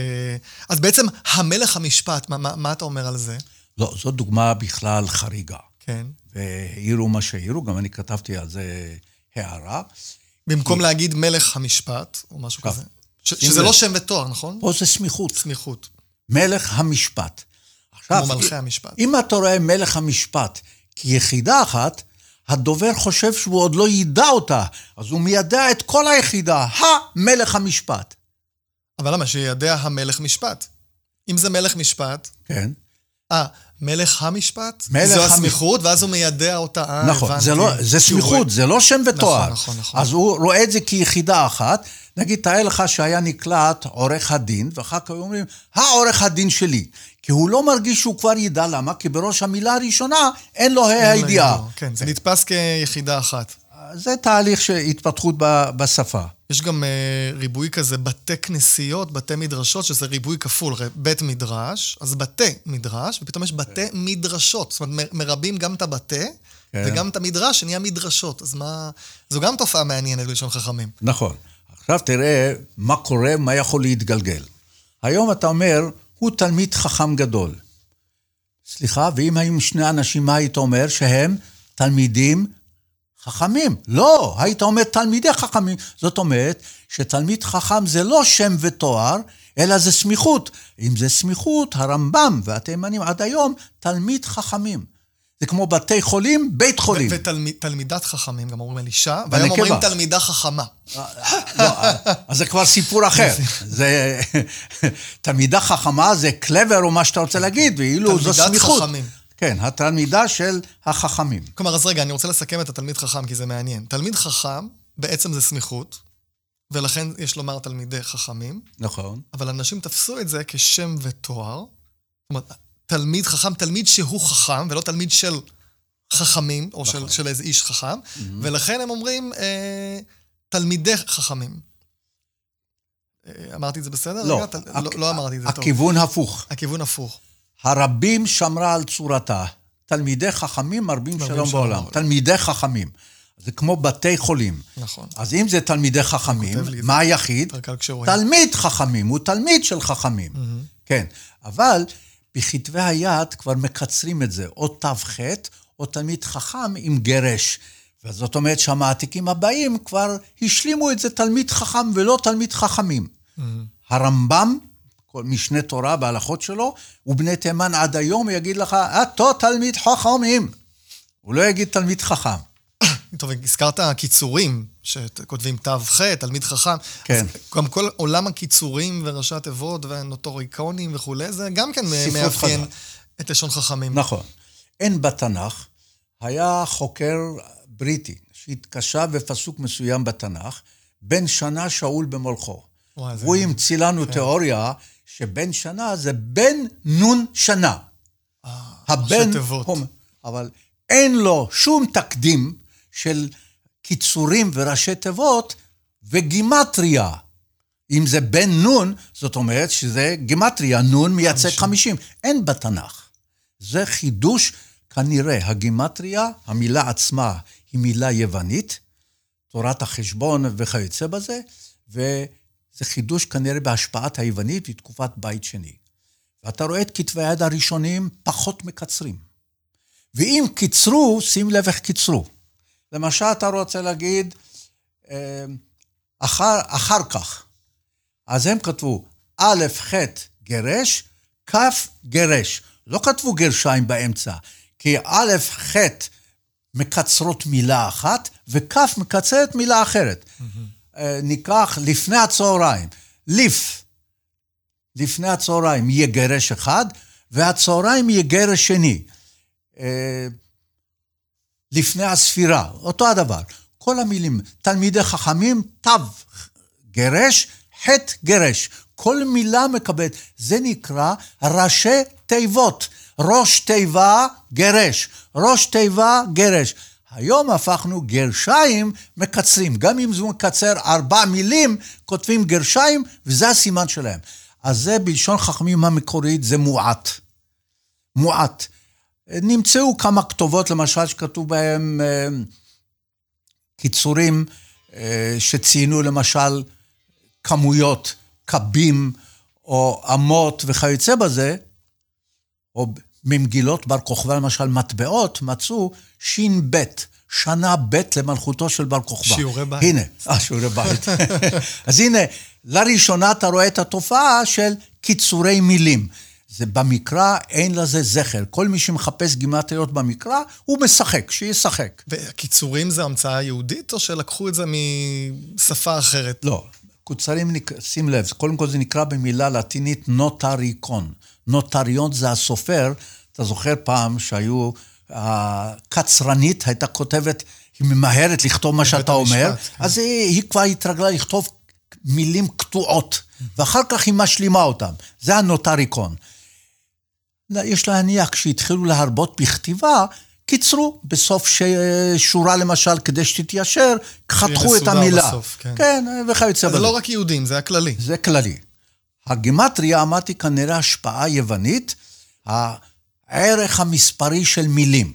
אז בעצם המלך המשפט, מה, מה, מה אתה אומר על זה? לא, זו דוגמה בכלל חריגה. כן. והעירו מה שהעירו, גם אני כתבתי על זה הערה. במקום להגיד מלך המשפט, או משהו. כזה. ש- שזה. לא שם ותואר, נכון? פה זה סמיכות. סמיכות. מלך המשפט. עכשיו, כמו מלכי המשפט. אם אתה רואה מלך המשפט כיחידה אחת, הדובר חושב שהוא עוד לא ידע אותה, אז הוא מיידע את כל היחידה, המלך המשפט. אבל למה? שידע המלך משפט. אם זה מלך משפט, כן, אה, מלך המשפט? מלך זו המ- הסמיכות, ואז הוא מיידע אותה, אה, נכון, הבנתי. זה, לא, זה רואה- סמיכות, זה לא שם ותואר. נכון, נכון. אז הוא רואה את זה כיחידה אחת. נגיד, תאר לך שהיה נקלט עורך הדין, ואחר כך היו אומרים, העורך הדין שלי. כי הוא לא מרגיש שהוא כבר ידע למה, כי בראש המילה הראשונה אין לו ה' הידיעה. כן, זה נתפס כיחידה אחת. זה תהליך של התפתחות בשפה. יש גם אה, ריבוי כזה בתי כנסיות, בתי מדרשות, שזה ריבוי כפול, בית מדרש, אז בתי מדרש, ופתאום יש בתי מדרשות. זאת אומרת, מרבים גם את הבתי, כן. וגם את המדרש שנהיה מדרשות. אז מה... זו גם תופעה מעניינת בלשון חכמים. נכון. עכשיו תראה מה קורה, מה יכול להתגלגל. היום אתה אומר, הוא תלמיד חכם גדול. סליחה, ואם היו שני אנשים, מה היית אומר? שהם תלמידים חכמים. לא, היית אומר תלמידי חכמים. זאת אומרת שתלמיד חכם זה לא שם ותואר, אלא זה סמיכות. אם זה סמיכות, הרמב"ם והתימנים עד היום, תלמיד חכמים. זה כמו בתי חולים, בית חולים. ותלמידת חכמים, גם אומרים אלישע. והיום אומרים תלמידה חכמה. לא, אז זה כבר סיפור אחר. תלמידה חכמה זה קלבר או מה שאתה רוצה להגיד, ואילו זו תלמידת סמיכות. חכמים. כן, התלמידה של החכמים. כלומר, אז רגע, אני רוצה לסכם את התלמיד חכם, כי זה מעניין. תלמיד חכם, בעצם זה סמיכות, ולכן יש לומר תלמידי חכמים, נכון. אבל אנשים תפסו את זה כשם ותואר. זאת אומרת, תלמיד חכם, תלמיד שהוא חכם, ולא תלמיד של חכמים, או של, של איזה איש חכם, ולכן הם אומרים אה, תלמידי חכמים. אה, אמרתי את זה בסדר? לא, רגע, תל... הכ- לא, לא אמרתי את זה טוב. הכיוון הפוך. הכיוון הפוך. הרבים שמרה על צורתה. תלמידי חכמים מרבים שלום שלום בעולם. בעולם. תלמידי חכמים. זה כמו בתי חולים. נכון. אז אם זה תלמידי חכמים, מה היחיד? תלמיד חכמים, הוא תלמיד של חכמים. כן, אבל בכתבי היד כבר מקצרים את זה, או ת"ח, או תלמיד חכם עם גרש. וזאת אומרת שהמעתיקים הבאים כבר השלימו את זה תלמיד חכם ולא תלמיד חכמים. הרמב"ם, כל משנה תורה בהלכות שלו, ובני תימן עד היום יגיד לך, אתה תלמיד חכמים. הוא לא יגיד תלמיד חכם. טוב, הזכרת קיצורים, שכותבים ת"ח, תלמיד חכם. כן. גם כל עולם הקיצורים וראשי התיבות והנוטוריקונים וכולי, זה גם כן מאפיין חז"ל. את לשון חכמים. נכון. אין בתנ"ך, היה חוקר בריטי שהתקשה בפסוק מסוים בתנ"ך, בן שנה שאול במולכו. וואי, הוא המציא לנו תיאוריה שבן שנה זה בן נון שנה. הבן... תיבות. הוא- אבל אין לו שום תקדים של קיצורים וראשי תיבות וגימטריה. אם זה בן נון, זאת אומרת שזה גימטריה, נון מייצג 50. אין בתנ"ך. זה חידוש, כנראה, הגימטריה, המילה עצמה היא מילה יוונית, תורת החשבון וכיוצא בזה, וזה חידוש כנראה בהשפעת היוונית בתקופת בית שני. ואתה רואה את כתבי היד הראשונים פחות מקצרים. ואם קיצרו, שים לב איך קיצרו. למשל, אתה רוצה להגיד, אה, אחר, אחר כך. אז הם כתבו א', ח', גרש, כ', גרש. לא כתבו גרשיים באמצע, כי א', ח', מקצרות מילה אחת, וכ' מקצרת מילה אחרת. Mm-hmm. ניקח לפני הצהריים, ליף, לפני הצהריים יהיה גרש אחד, והצהריים יהיה גרש שני. אה, לפני הספירה, אותו הדבר. כל המילים, תלמידי חכמים, תו גרש, חטא גרש. כל מילה מקבלת, זה נקרא ראשי תיבות. ראש תיבה, גרש. ראש תיבה, גרש. היום הפכנו גרשיים מקצרים. גם אם זה מקצר ארבע מילים, כותבים גרשיים, וזה הסימן שלהם. אז זה בלשון חכמים המקורית, זה מועט. מועט. נמצאו כמה כתובות, למשל, שכתוב בהם אה, קיצורים אה, שציינו למשל כמויות, קבים או אמות וכיוצא בזה, או ממגילות בר כוכבא, למשל מטבעות, מצאו ש"ב, שנה ב' למלכותו של בר כוכבא. שיעורי בית. הנה, אה, שיעורי בית. אז הנה, לראשונה אתה רואה את התופעה של קיצורי מילים. זה במקרא, אין לזה זכר. כל מי שמחפש גימטריות במקרא, הוא משחק, שישחק. וקיצורים זה המצאה יהודית, או שלקחו את זה משפה אחרת? לא. קוצרים, שים לב, קודם כל זה נקרא במילה לטינית נוטריקון. נוטריון זה הסופר, אתה זוכר פעם שהיו, הקצרנית הייתה כותבת, היא ממהרת לכתוב מה שאתה אומר, המשפט, כן. אז היא, היא כבר התרגלה לכתוב מילים קטועות, ואחר כך היא משלימה אותן. זה הנוטריקון. יש להניח, כשהתחילו להרבות בכתיבה, קיצרו בסוף ש... שורה למשל, כדי שתתיישר, חתכו את המילה. בסוף, כן. כן, וכיוצא בזה. זה לא רק יהודים, זה הכללי. זה כללי. הגימטריה, אמרתי, כנראה השפעה יוונית, הערך המספרי של מילים.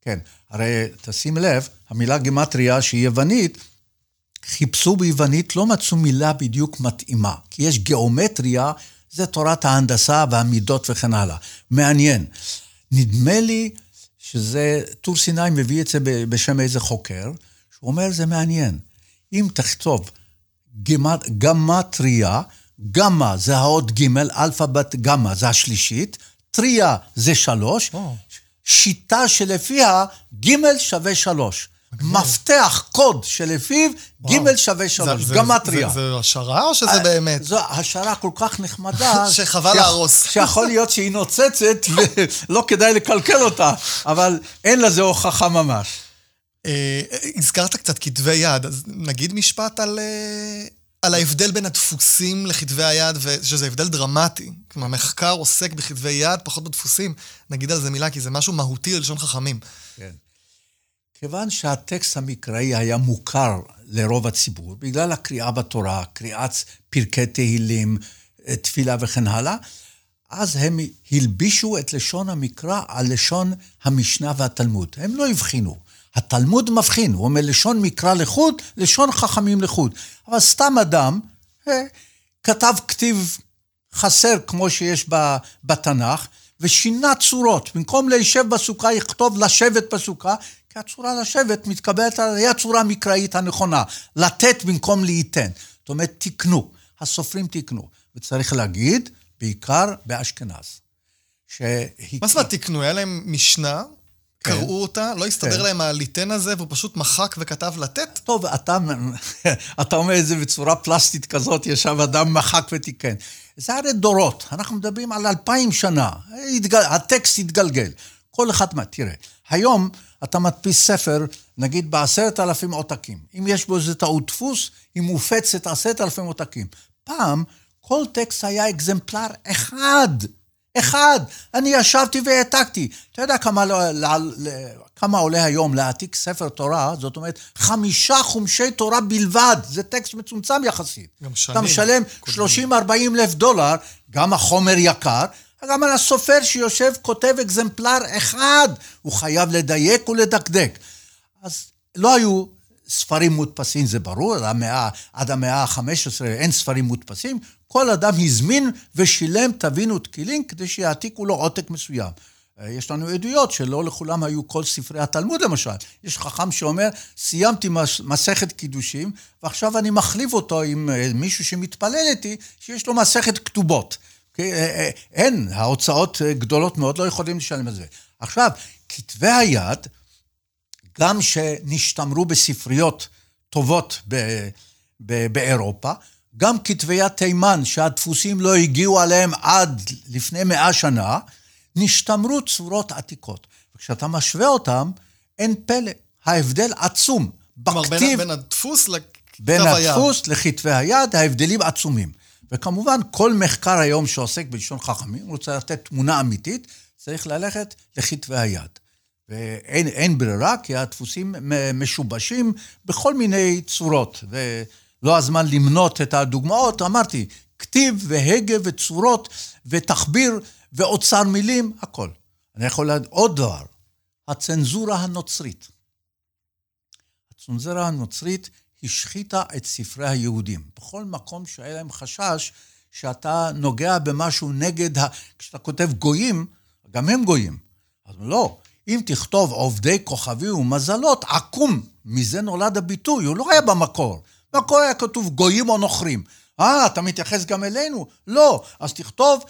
כן, הרי תשים לב, המילה גימטריה שהיא יוונית, חיפשו ביוונית, לא מצאו מילה בדיוק מתאימה, כי יש גיאומטריה, זה תורת ההנדסה והמידות וכן הלאה. מעניין. נדמה לי שזה, טור סיני מביא את זה בשם איזה חוקר, שהוא אומר, זה מעניין. אם תכתוב גמטריה, גמא זה האות ג', אלפאבית גמא זה השלישית, טריה זה שלוש, oh. שיטה שלפיה ג' שווה שלוש. מפתח קוד שלפיו ג' שווה שלוש, גמטריה. זה, השערה או שזה אה, באמת? זו השערה כל כך נחמדה. שחבל להרוס. שיכול להיות שהיא נוצצת ולא כדאי לקלקל אותה, אבל אין לזה הוכחה ממש. אה, הזכרת קצת כתבי יד, אז נגיד משפט על, אה, על ההבדל בין הדפוסים לכתבי היד, שזה הבדל דרמטי. כלומר, מחקר עוסק בכתבי יד, פחות בדפוסים. נגיד על זה מילה, כי זה משהו מהותי ללשון חכמים. כן. כיוון שהטקסט המקראי היה מוכר לרוב הציבור, בגלל הקריאה בתורה, קריאת פרקי תהילים, תפילה וכן הלאה, אז הם הלבישו את לשון המקרא על לשון המשנה והתלמוד. הם לא הבחינו. התלמוד מבחין, הוא אומר לשון מקרא לחוד, לשון חכמים לחוד. אבל סתם אדם אה, כתב כתיב חסר כמו שיש בתנ"ך, ושינה צורות. במקום להישב בסוכה, יכתוב לשבת בסוכה, כי הצורה לשבת מתקבלת היא הצורה המקראית הנכונה. לתת במקום להיתן. זאת אומרת, תיקנו. הסופרים תיקנו. וצריך להגיד, בעיקר באשכנז. מה זאת אומרת תיקנו? היה להם משנה. קראו אותה, לא הסתדר כן. להם הליתן הזה, והוא פשוט מחק וכתב לתת? טוב, אתה, אתה אומר את זה בצורה פלסטית כזאת, ישב אדם מחק ותיקן. זה הרי דורות, אנחנו מדברים על אלפיים שנה. התגל, הטקסט התגלגל. כל אחד מה, תראה, היום אתה מדפיס ספר, נגיד בעשרת אלפים עותקים. אם יש בו איזה טעות דפוס, היא מופצת עשרת אלפים עותקים. פעם, כל טקסט היה אקזמפלר אחד. אחד. אני ישבתי והעתקתי. אתה יודע כמה, לא, כמה עולה היום להעתיק ספר תורה? זאת אומרת, חמישה חומשי תורה בלבד. זה טקסט מצומצם יחסית. גם שנים. אתה משלם 30-40 אלף דולר, גם החומר יקר, גם על הסופר שיושב כותב אקזמפלר אחד, הוא חייב לדייק ולדקדק. אז לא היו ספרים מודפסים, זה ברור, עד המאה ה-15 אין ספרים מודפסים, כל אדם הזמין ושילם טבין ותקילין כדי שיעתיקו לו עותק מסוים. אה, יש לנו עדויות שלא לכולם היו כל ספרי התלמוד למשל. יש חכם שאומר, סיימתי מסכת קידושים, ועכשיו אני מחליף אותו עם אה, מישהו שמתפלל איתי, שיש לו מסכת כתובות. אה, אין, ההוצאות גדולות מאוד, לא יכולים לשלם את זה. עכשיו, כתבי היד, גם שנשתמרו בספריות טובות ב- ב- באירופה, גם כתבי יד תימן, שהדפוסים לא הגיעו עליהם עד לפני מאה שנה, נשתמרו צורות עתיקות. וכשאתה משווה אותם, אין פלא. ההבדל עצום. כלומר, בין, בין הדפוס לכתב בין היד. בין הדפוס לכתבי היד, ההבדלים עצומים. וכמובן, כל מחקר היום שעוסק בלשון חכמים, רוצה לתת תמונה אמיתית, צריך ללכת לכתבי היד. ואין ברירה, כי הדפוסים משובשים בכל מיני צורות. ולא הזמן למנות את הדוגמאות, אמרתי, כתיב והגה וצורות ותחביר ואוצר מילים, הכל. אני יכול להגיד עוד דבר, הצנזורה הנוצרית. הצנזורה הנוצרית השחיתה את ספרי היהודים. בכל מקום שהיה להם חשש שאתה נוגע במשהו נגד, ה... כשאתה כותב גויים, גם הם גויים. אז לא, אם תכתוב עובדי כוכבי ומזלות, עקום. מזה נולד הביטוי, הוא לא היה במקור. במקור היה כתוב גויים או נוכרים. אה, אתה מתייחס גם אלינו? לא. אז תכתוב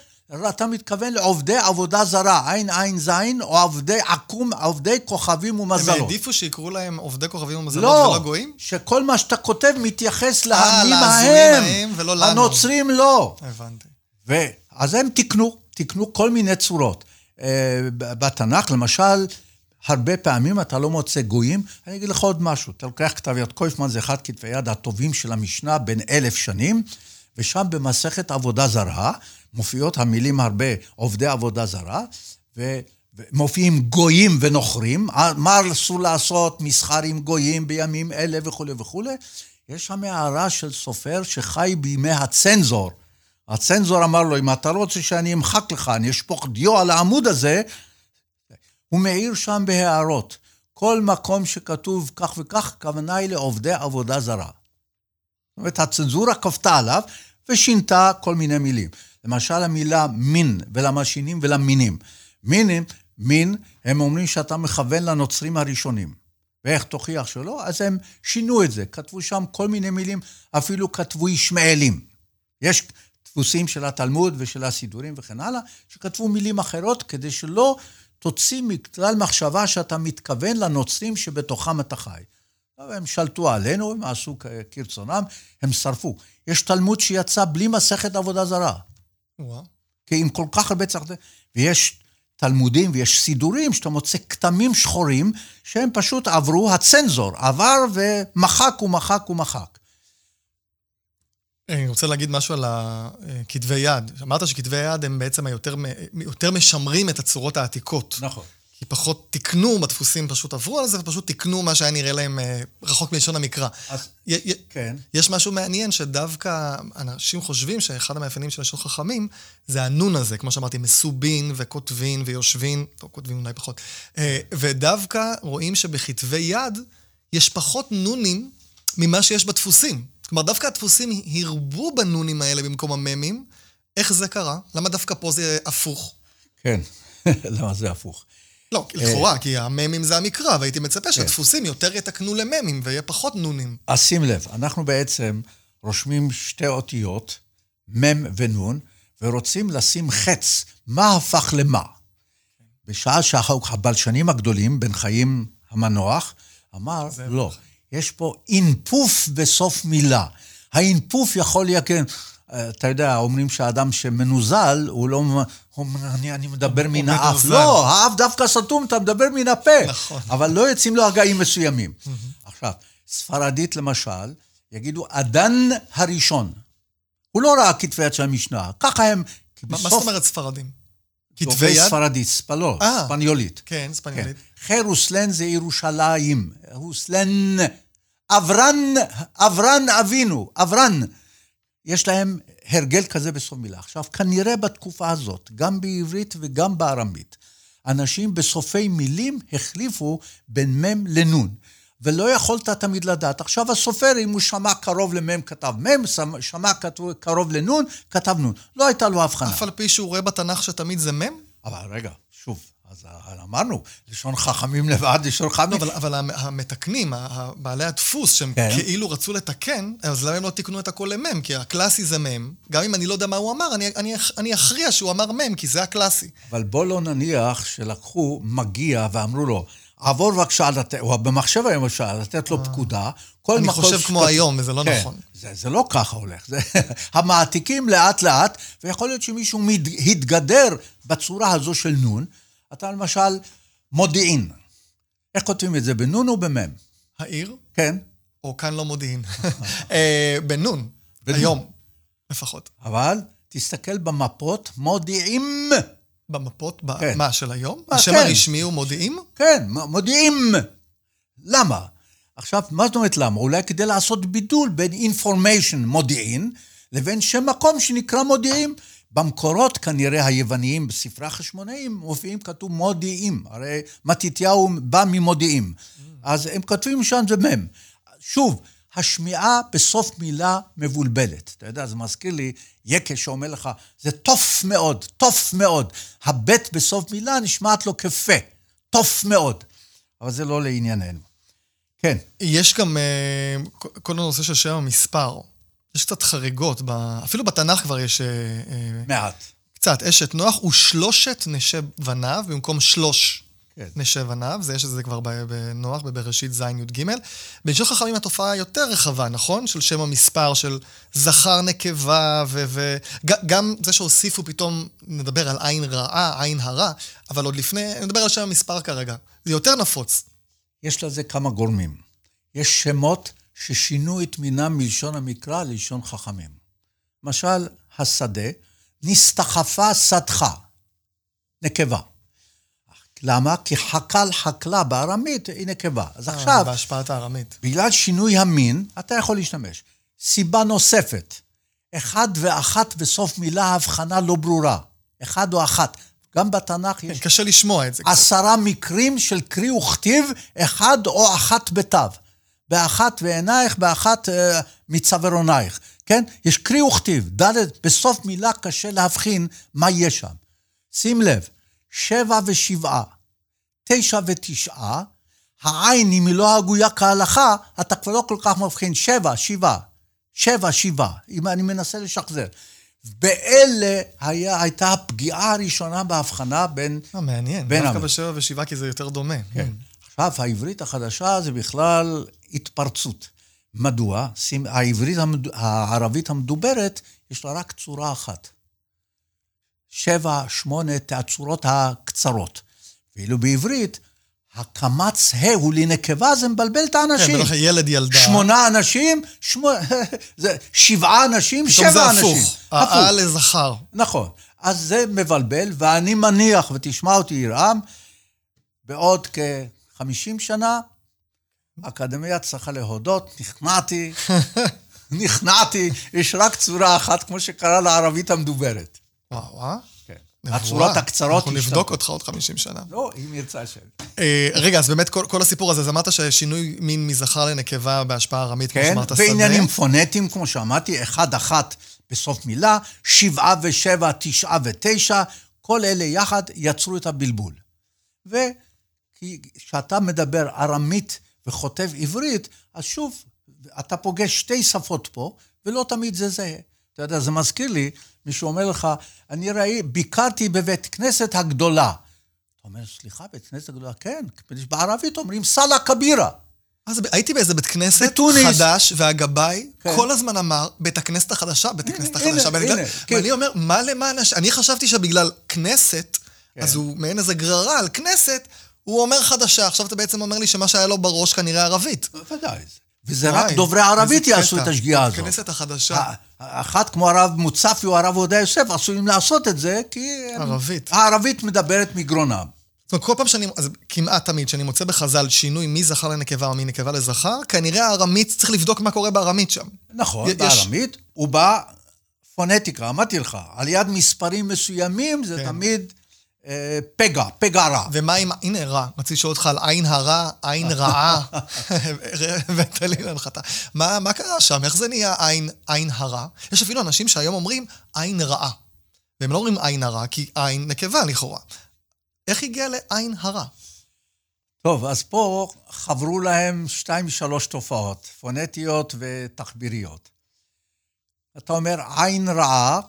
אתה מתכוון לעובדי עבודה זרה, עין עין זין, או עובדי עקום, עובדי כוכבים ומזלות. הם העדיפו שיקראו להם עובדי כוכבים ומזלות לא, ולא גויים? שכל מה שאתה כותב מתייחס לעמים ההם. ההם ולא לנו. הנוצרים לא. הבנתי. ו... אז הם תיקנו, תיקנו כל מיני צורות. אה, בתנ"ך, למשל, הרבה פעמים אתה לא מוצא גויים. אני אגיד לך עוד משהו. אתה לוקח כתב יד קויפמן, זה אחד כתבי יד הטובים של המשנה, בין אלף שנים, ושם במסכת עבודה זרה, מופיעות המילים הרבה עובדי עבודה זרה, ומופיעים גויים ונוכרים, מה אסור לעשות מסחר עם גויים בימים אלה וכולי וכולי. יש שם הערה של סופר שחי בימי הצנזור. הצנזור אמר לו, אם אתה רוצה שאני אמחק לך, אני אשפוך דיו על העמוד הזה, הוא מעיר שם בהערות. כל מקום שכתוב כך וכך, הכוונה היא לעובדי עבודה זרה. זאת אומרת, הצנזורה כפתה עליו ושינתה כל מיני מילים. למשל המילה מין, ולמשינים ולמינים. מינים, מין, הם אומרים שאתה מכוון לנוצרים הראשונים. ואיך תוכיח שלא? אז הם שינו את זה, כתבו שם כל מיני מילים, אפילו כתבו ישמעאלים. יש דפוסים של התלמוד ושל הסידורים וכן הלאה, שכתבו מילים אחרות כדי שלא תוציא מכלל מחשבה שאתה מתכוון לנוצרים שבתוכם אתה חי. הם שלטו עלינו, הם עשו כרצונם, הם שרפו. יש תלמוד שיצא בלי מסכת עבודה זרה. וואו. כי עם כל כך הרבה צריך... ויש תלמודים ויש סידורים שאתה מוצא כתמים שחורים שהם פשוט עברו, הצנזור עבר ומחק ומחק ומחק. אני רוצה להגיד משהו על הכתבי יד. אמרת שכתבי יד הם בעצם היותר יותר משמרים את הצורות העתיקות. נכון. כי פחות תיקנו בדפוסים, פשוט עברו על זה ופשוט תיקנו מה שהיה נראה להם אה, רחוק מלשון המקרא. אז, י- כן. יש משהו מעניין שדווקא אנשים חושבים שאחד המאפיינים של לשון חכמים זה הנון הזה, כמו שאמרתי, מסובין וכותבין ויושבין, לא כותבים אולי פחות, אה, ודווקא רואים שבכתבי יד יש פחות נונים ממה שיש בדפוסים. כלומר, דווקא הדפוסים הרבו בנונים האלה במקום הממים. איך זה קרה? למה דווקא פה זה הפוך? כן, למה זה הפוך? לא, לכאורה, כי הממים זה המקרא, והייתי מצפה שהדפוסים יותר יתקנו לממים ויהיה פחות נונים. אז שים לב, אנחנו בעצם רושמים שתי אותיות, מם ונון, ורוצים לשים חץ, מה הפך למה. בשעה שהבלשנים הגדולים, בן חיים המנוח, אמר, לא, יש פה אינפוף בסוף מילה. האינפוף יכול להיות, כן, אתה יודע, אומרים שהאדם שמנוזל, הוא לא... הוא אומר, אני, אני מדבר מן האף. לא, האף דווקא סתום, אתה מדבר מן הפה. נכון. אבל לא יוצאים לו הגאים מסוימים. עכשיו, ספרדית למשל, יגידו, אדן הראשון. הוא לא ראה כתבי יד של המשנה, ככה הם... מה זאת אומרת ספרדים? כתבי יד? ספרדית, ספלו, אה. ספניולית. כן, ספניולית. כן. חרוסלן זה ירושלים. רוסלן, אברן, אברן אבינו, אברן. יש להם הרגל כזה בסוף מילה. עכשיו, כנראה בתקופה הזאת, גם בעברית וגם בארמית, אנשים בסופי מילים החליפו בין מ' לנ'. ולא יכולת תמיד לדעת. עכשיו הסופר, אם הוא שמע קרוב למ' כתב מ', שמע קרוב לנ', כתב נ'. לא הייתה לו הבחנה. אף על פי שהוא רואה בתנ"ך שתמיד זה מ'? אבל רגע, שוב, אז אמרנו, לשון חכמים לבד, לשון חכמים. לא, אבל, אבל המתקנים, בעלי הדפוס, שהם כן. כאילו רצו לתקן, אז למה הם לא תיקנו את הכל למ"ם? כי הקלאסי זה מ"ם. גם אם אני לא יודע מה הוא אמר, אני, אני, אני אכריע שהוא אמר מ"ם, כי זה הקלאסי. אבל בוא לא נניח שלקחו מגיע ואמרו לו, עבור בבקשה, או במחשב היום אפשר לתת לו אה. פקודה. אני חושב כמו שכת... היום, וזה לא כן, נכון. זה, זה לא ככה הולך. זה, המעתיקים לאט-לאט, ויכול להיות שמישהו התגדר בצורה הזו של נון. אתה למשל מודיעין. איך כותבים את זה, בנון או במם? העיר? כן. או כאן לא מודיעין. אה, בנון, היום, לפחות. אבל תסתכל במפות, מודיעים. במפות? כן. מה, של היום? אה, השם כן. הרשמי הוא מודיעים? כן, מודיעים. למה? עכשיו, מה זאת אומרת למה? אולי כדי לעשות בידול בין information, מודיעין, לבין שם מקום שנקרא מודיעים. במקורות כנראה היווניים, בספרי החשמונאים, מופיעים כתוב מודיעים. הרי מתתיהו בא ממודיעים. אז הם כותבים שם זה מ'. שוב, השמיעה בסוף מילה מבולבלת. אתה יודע, זה מזכיר לי יקה שאומר לך, זה טוף מאוד, טוף מאוד. הבט בסוף מילה נשמעת לו כפה, טוף מאוד. אבל זה לא לענייננו. כן. יש גם uh, כל הנושא של שם המספר. יש קצת חריגות, ב... אפילו בתנ"ך כבר יש... אה, אה, מעט. קצת, אשת נוח הוא שלושת נשי בניו במקום שלוש כן. נשי בניו, זה יש את זה כבר בנוח, בבראשית ז' י"ג. בנשות חכמים התופעה יותר רחבה, נכון? של שם המספר, של זכר נקבה, וגם ו... זה שהוסיפו פתאום, נדבר על עין רעה, עין הרע, אבל עוד לפני, נדבר על שם המספר כרגע. זה יותר נפוץ. יש לזה כמה גורמים. יש שמות ששינו את מינם מלשון המקרא ללשון חכמים. למשל, השדה, נסתחפה שדך, נקבה. למה? כי חקל חקלה בארמית היא נקבה. אז אה, עכשיו... בהשפעת הארמית. בגלל שינוי המין, אתה יכול להשתמש. סיבה נוספת, אחד ואחת בסוף מילה הבחנה לא ברורה. אחד או אחת. גם בתנ"ך יש... קשה לשמוע את זה. עשרה מקרים של קרי וכתיב, אחד או אחת בתו. באחת ועינייך, באחת uh, מצווארונייך, כן? יש קרי וכתיב, ד', בסוף מילה קשה להבחין מה יש שם. שים לב, שבע ושבעה, תשע ותשעה, העין, אם היא לא הגויה כהלכה, אתה כבר לא כל כך מבחין. שבע, שבעה, שבע, שבעה, אם אני מנסה לשחזר. באלה היה, הייתה הפגיעה הראשונה בהבחנה בין... אה, מעניין, דווקא בשבע ושבעה כי זה יותר דומה. כן. עכשיו, העברית החדשה זה בכלל התפרצות. מדוע? העברית, הערבית המדוברת, יש לה רק צורה אחת. שבע, שמונה, הצורות הקצרות. ואילו בעברית, הקמץ ה' הוא לנקבה, זה מבלבל את האנשים. כן, ילד ילדה. שמונה אנשים, שמו... זה שבעה אנשים, שבע אנשים. פתאום זה הפוך. האה לזכר. נכון. אז זה מבלבל, ואני מניח, ותשמע אותי ירעם, בעוד כ-50 שנה, האקדמיה צריכה להודות, נכנעתי, נכנעתי, יש רק צורה אחת, כמו שקרה לערבית המדוברת. וואו, אה? כן. הצורות הקצרות אנחנו נבדוק אותך עוד 50 שנה. לא, אם ירצה השם. אה, רגע, אז באמת כל, הסיפור הזה, אז אמרת ששינוי מין מזכר לנקבה בהשפעה ארמית, כן, כמו שאמרת, שדה. כן, ועניינים פונטיים, כמו שאמרתי, אחד, אחת בסוף מילה, שבעה ושבע, תשעה ותשע, כל אלה יחד יצרו את הבלבול. וכשאתה מדבר ארמית וכותב עברית, אז שוב, אתה פוגש שתי שפות פה, ולא תמיד זה זהה. אתה יודע, זה מזכיר לי, מישהו אומר לך, אני ראי, ביקרתי בבית כנסת הגדולה. אתה אומר, סליחה, בית כנסת הגדולה? כן, בערבית אומרים סאלה כבירה. אז הייתי באיזה בית כנסת בתוניס. חדש, והגבאי כן. כל הזמן אמר, בית הכנסת החדשה, בית הכנסת הנה, החדשה. הנה, הנה, כן. ואני אומר, מה למען הש... אני חשבתי שבגלל כנסת, כן. אז הוא מעין איזה גררה על כנסת, הוא אומר חדשה, עכשיו אתה בעצם אומר לי שמה שהיה לו בראש כנראה ערבית. בוודאי. וזה רק דוברי ערבית יעשו את השגיאה הזאת. הכנסת החדשה. אחת כמו הרב מוצפי או הרב עובדיה יוסף עשויים לעשות את זה, כי... ערבית. הערבית מדברת מגרונם. זאת אומרת, כל פעם שאני, אז כמעט תמיד, כשאני מוצא בחז"ל שינוי מזכר לנקבה או מנקבה לזכר, כנראה הארמית, צריך לבדוק מה קורה בארמית שם. נכון, בארמית, הוא בא פונטיקה, אמרתי לך, על יד מספרים מסוימים זה כן. תמיד פגע, פגע רע. ומה עם, הנה רע, רציתי לשאול אותך על עין הרע, עין רעה. הבאת לי להנחתה. מה, מה קרה שם? איך זה נהיה עין, עין הרע? יש אפילו אנשים שהיום אומרים עין רעה. והם לא אומרים עין הרע, כי עין נקבה לכאורה. איך הגיע לעין הרע? טוב, אז פה חברו להם שתיים, שלוש תופעות, פונטיות ותחביריות. אתה אומר עין רעה,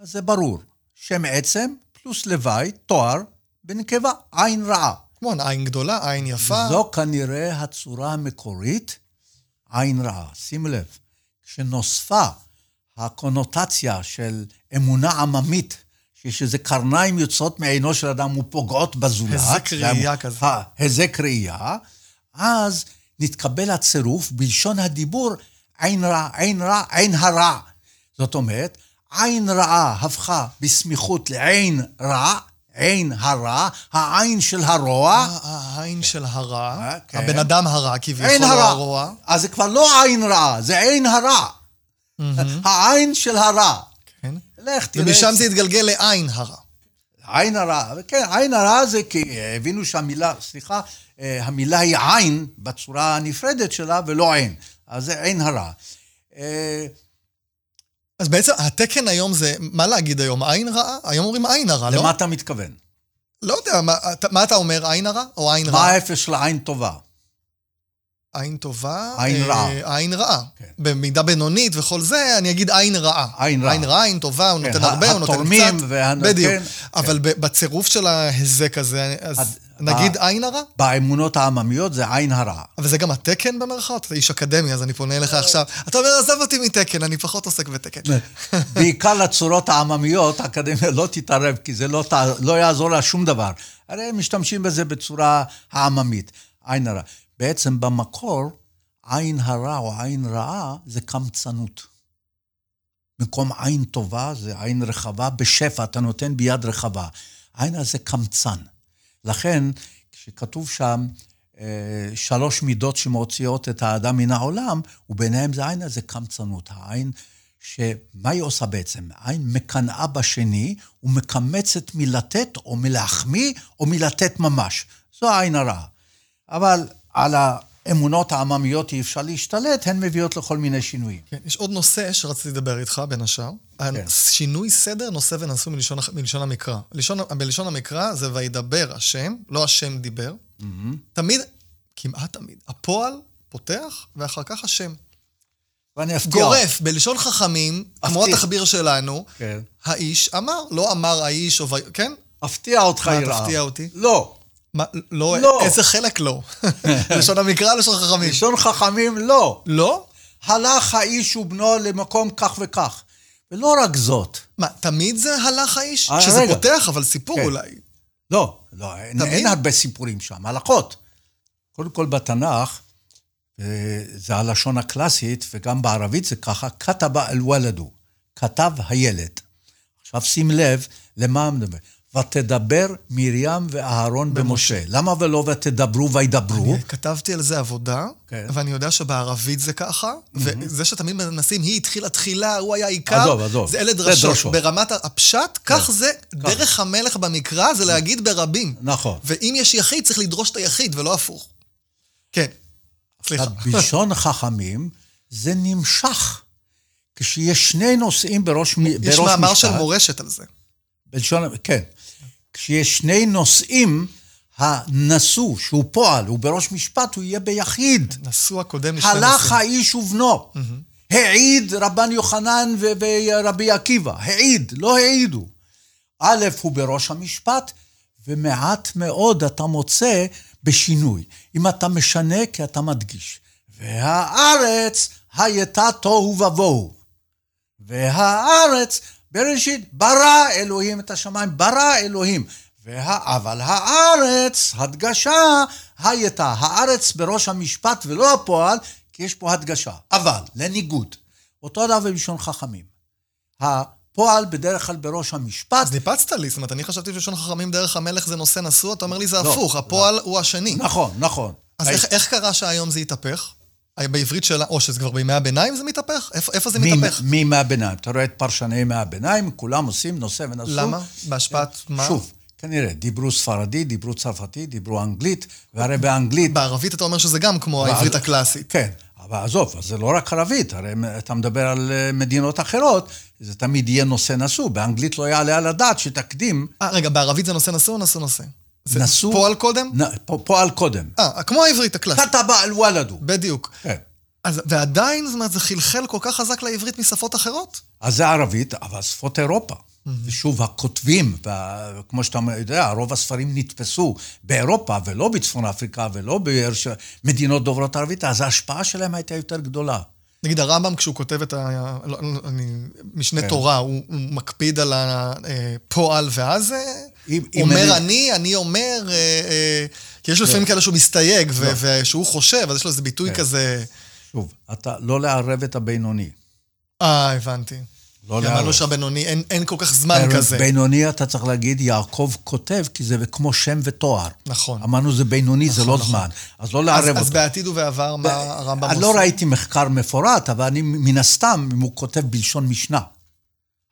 אז זה ברור. שם עצם פלוס לוואי, תואר, בנקבה, עין רעה. כמו עין גדולה, עין יפה. זו כנראה הצורה המקורית, עין רעה. שים לב, כשנוספה הקונוטציה של אמונה עממית, שיש איזה קרניים יוצאות מעינו של אדם ופוגעות בזולת. היזק ראייה כזה. היזק ראייה, אז נתקבל הצירוף בלשון הדיבור עין רע, עין רע, עין הרע. זאת אומרת, עין רעה הפכה בסמיכות לעין רע, עין הרע, העין של הרוע. אה, העין של הרע, אה, כן. הבן אדם הרע כביכול, הרע. הרוע. אז זה כבר לא עין רעה, זה עין הרע. העין של הרע. כן. לך תראה. ומשם זה התגלגל לעין הרע. עין הרע, כן, עין הרע זה כי הבינו שהמילה, סליחה, אה, המילה היא עין בצורה הנפרדת שלה ולא עין. אז זה עין הרע. אה, אז בעצם התקן היום זה, מה להגיד היום? עין רעה? היום אומרים עין הרע, לא? למה אתה מתכוון? לא יודע, מה, אתה- מה אתה אומר, עין הרע או עין מה רע? ההפך של עין טובה? עין טובה. עין אה, רעה. עין רעה. כן. במידה בינונית וכל זה, אני אגיד עין רעה. עין רעה. עין רעה, עין טובה, הוא כן, נותן הרבה, הוא נותן קצת. התורמים וה- בדיוק. כן, אבל ב- בצירוף של ההיזק הזה, אז נגיד עין הרע? באמונות העממיות זה עין הרע. אבל זה גם התקן במרכאות? אתה איש אקדמי, אז אני פונה אליך עכשיו. אתה אומר, עזוב אותי מתקן, אני פחות עוסק בתקן. בעיקר לצורות העממיות, האקדמיה לא תתערב, כי זה לא, לא יעזור לה שום דבר. הרי הם משתמשים בזה בצורה העממית, עין הרע. בעצם במקור, עין הרע או עין רעה זה קמצנות. במקום עין טובה, זה עין רחבה בשפע, אתה נותן ביד רחבה. עין הזה קמצן. לכן, כשכתוב שם אה, שלוש מידות שמוציאות את האדם מן העולם, וביניהם זה העין הזה קמצנות. העין שמה היא עושה בעצם? העין מקנאה בשני ומקמצת מלתת או מלהחמיא או מלתת ממש. זו העין הרעה. אבל על האמונות העממיות אי אפשר להשתלט, הן מביאות לכל מיני שינויים. כן, יש עוד נושא שרציתי לדבר איתך, בין השאר. כן. שינוי סדר נושא ונשוא מלשון, מלשון המקרא. לשון, בלשון המקרא זה וידבר השם, לא השם דיבר. תמיד, כמעט תמיד, הפועל פותח, ואחר כך השם. ואני אפתיע. גורף, בלשון חכמים, כמו אפתיע. התחביר שלנו, כן. האיש אמר, לא אמר האיש, או... כן? אפתיע אותך, יראה. תפתיע אותי? לא. מה, לא, לא. איזה חלק לא? לשון המקרא, לשון חכמים. לשון חכמים, לא. לא? הלך האיש ובנו למקום כך וכך. ולא רק זאת. מה, תמיד זה הלך האיש? אה, שזה רגע. פותח, אבל סיפור כן. אולי. לא, לא, אין? אין הרבה סיפורים שם, הלכות. קודם כל בתנ"ך, אה, זה הלשון הקלאסית, וגם בערבית זה ככה, כתבה אל וולדו, כתב הילד. עכשיו שים לב למה מדבר. ותדבר מרים ואהרון במשה. למה ולא ותדברו וידברו? אני כתבתי על זה עבודה, כן. ואני יודע שבערבית זה ככה, וזה שתמיד מנסים, היא התחילה תחילה, הוא היה עיקר, עזוב, עזוב. זה אלה זה דרשות. דרשות. ברמת הפשט, כך זה, דרך המלך במקרא זה להגיד ברבים. נכון. ואם יש יחיד, צריך לדרוש את היחיד, ולא הפוך. כן, סליחה. בלשון חכמים, זה נמשך. כשיש שני נושאים בראש, יש בראש מאמר משפט, של מורשת על זה. בלשון, כן. כשיש שני נושאים, הנשוא, שהוא פועל, הוא בראש משפט, הוא יהיה ביחיד. נשוא הקודם לשני הלך נושאים. האיש ובנו. העיד רבן יוחנן ו- ורבי עקיבא, העיד, לא העידו. א', הוא בראש המשפט, ומעט מאוד אתה מוצא בשינוי. אם אתה משנה, כי אתה מדגיש. והארץ הייתה תוהו ובוהו. והארץ, בראשית, ברא אלוהים את השמיים, ברא אלוהים. וה... אבל הארץ, הדגשה, הייתה. הארץ בראש המשפט ולא הפועל, כי יש פה הדגשה. אבל, לניגוד, אותו דבר בלשון חכמים. הפועל בדרך כלל בראש המשפט, אז ניפצת לי, זאת אומרת, אני חשבתי שלשון חכמים דרך המלך זה נושא נשוא, אתה אומר לי זה לא, הפוך, הפועל הוא השני. נכון, נכון. אז איך, איך קרה שהיום זה התהפך? בעברית שלה, או שזה כבר בימי הביניים זה מתהפך? איפה, איפה זה מי- מתהפך? מי מהביניים? אתה רואה את פרשני ימי הביניים, כולם עושים נושא ונשוא. למה? בהשפעת מה? שוב, כנראה, דיברו ספרדית, דיברו צרפתית, דיברו אנגלית, והרי באנגלית... בערבית אתה אומר שזה גם כמו העברית הקלאסית. כן, אבל עזוב, זה לא רק ערבית, הרי אתה מדבר על אה, מדינות אחרות, זה תמיד יהיה נושא נשוא. באנגלית לא יעלה על הדעת שתקדים... אה, רגע, בערבית זה נושא נשוא או נשוא נושא? זה נשוא... פועל קודם? נ... פועל קודם. אה, כמו העברית הקלאסית. כתבה על וולדו. בדיוק. כן. אז, ועדיין, זאת אומרת, זה חלחל כל כך חזק לעברית משפות אחרות? אז זה ערבית, אבל שפות אירופה. Mm-hmm. ושוב, הכותבים, וכמו שאתה יודע, רוב הספרים נתפסו באירופה ולא בצפון אפריקה ולא במדינות דוברות ערבית, אז ההשפעה שלהם הייתה יותר גדולה. נגיד הרמב"ם, כשהוא כותב את ה... לא, לא, אני, משנה כן. תורה, הוא, הוא מקפיד על הפועל ואז אומר אני... אני, אני אומר, אה, אה, כי יש לפעמים כן. כאלה שהוא מסתייג, לא. ושהוא חושב, אז יש לו איזה ביטוי כן. כזה... שוב, אתה לא לערב את הבינוני. אה, הבנתי. לא לערב. אמרנו שהבינוני, אין, אין כל כך זמן כזה. בינוני אתה צריך להגיד, יעקב כותב, כי זה כמו שם ותואר. נכון. אמרנו זה בינוני, נכון, זה לא נכון. זמן. אז לא לערב אז, אותו. אז בעתיד ובעבר, מה הרמב"ם עושה? לא ראיתי מחקר מפורט, אבל אני, מן הסתם, אם הוא כותב בלשון משנה.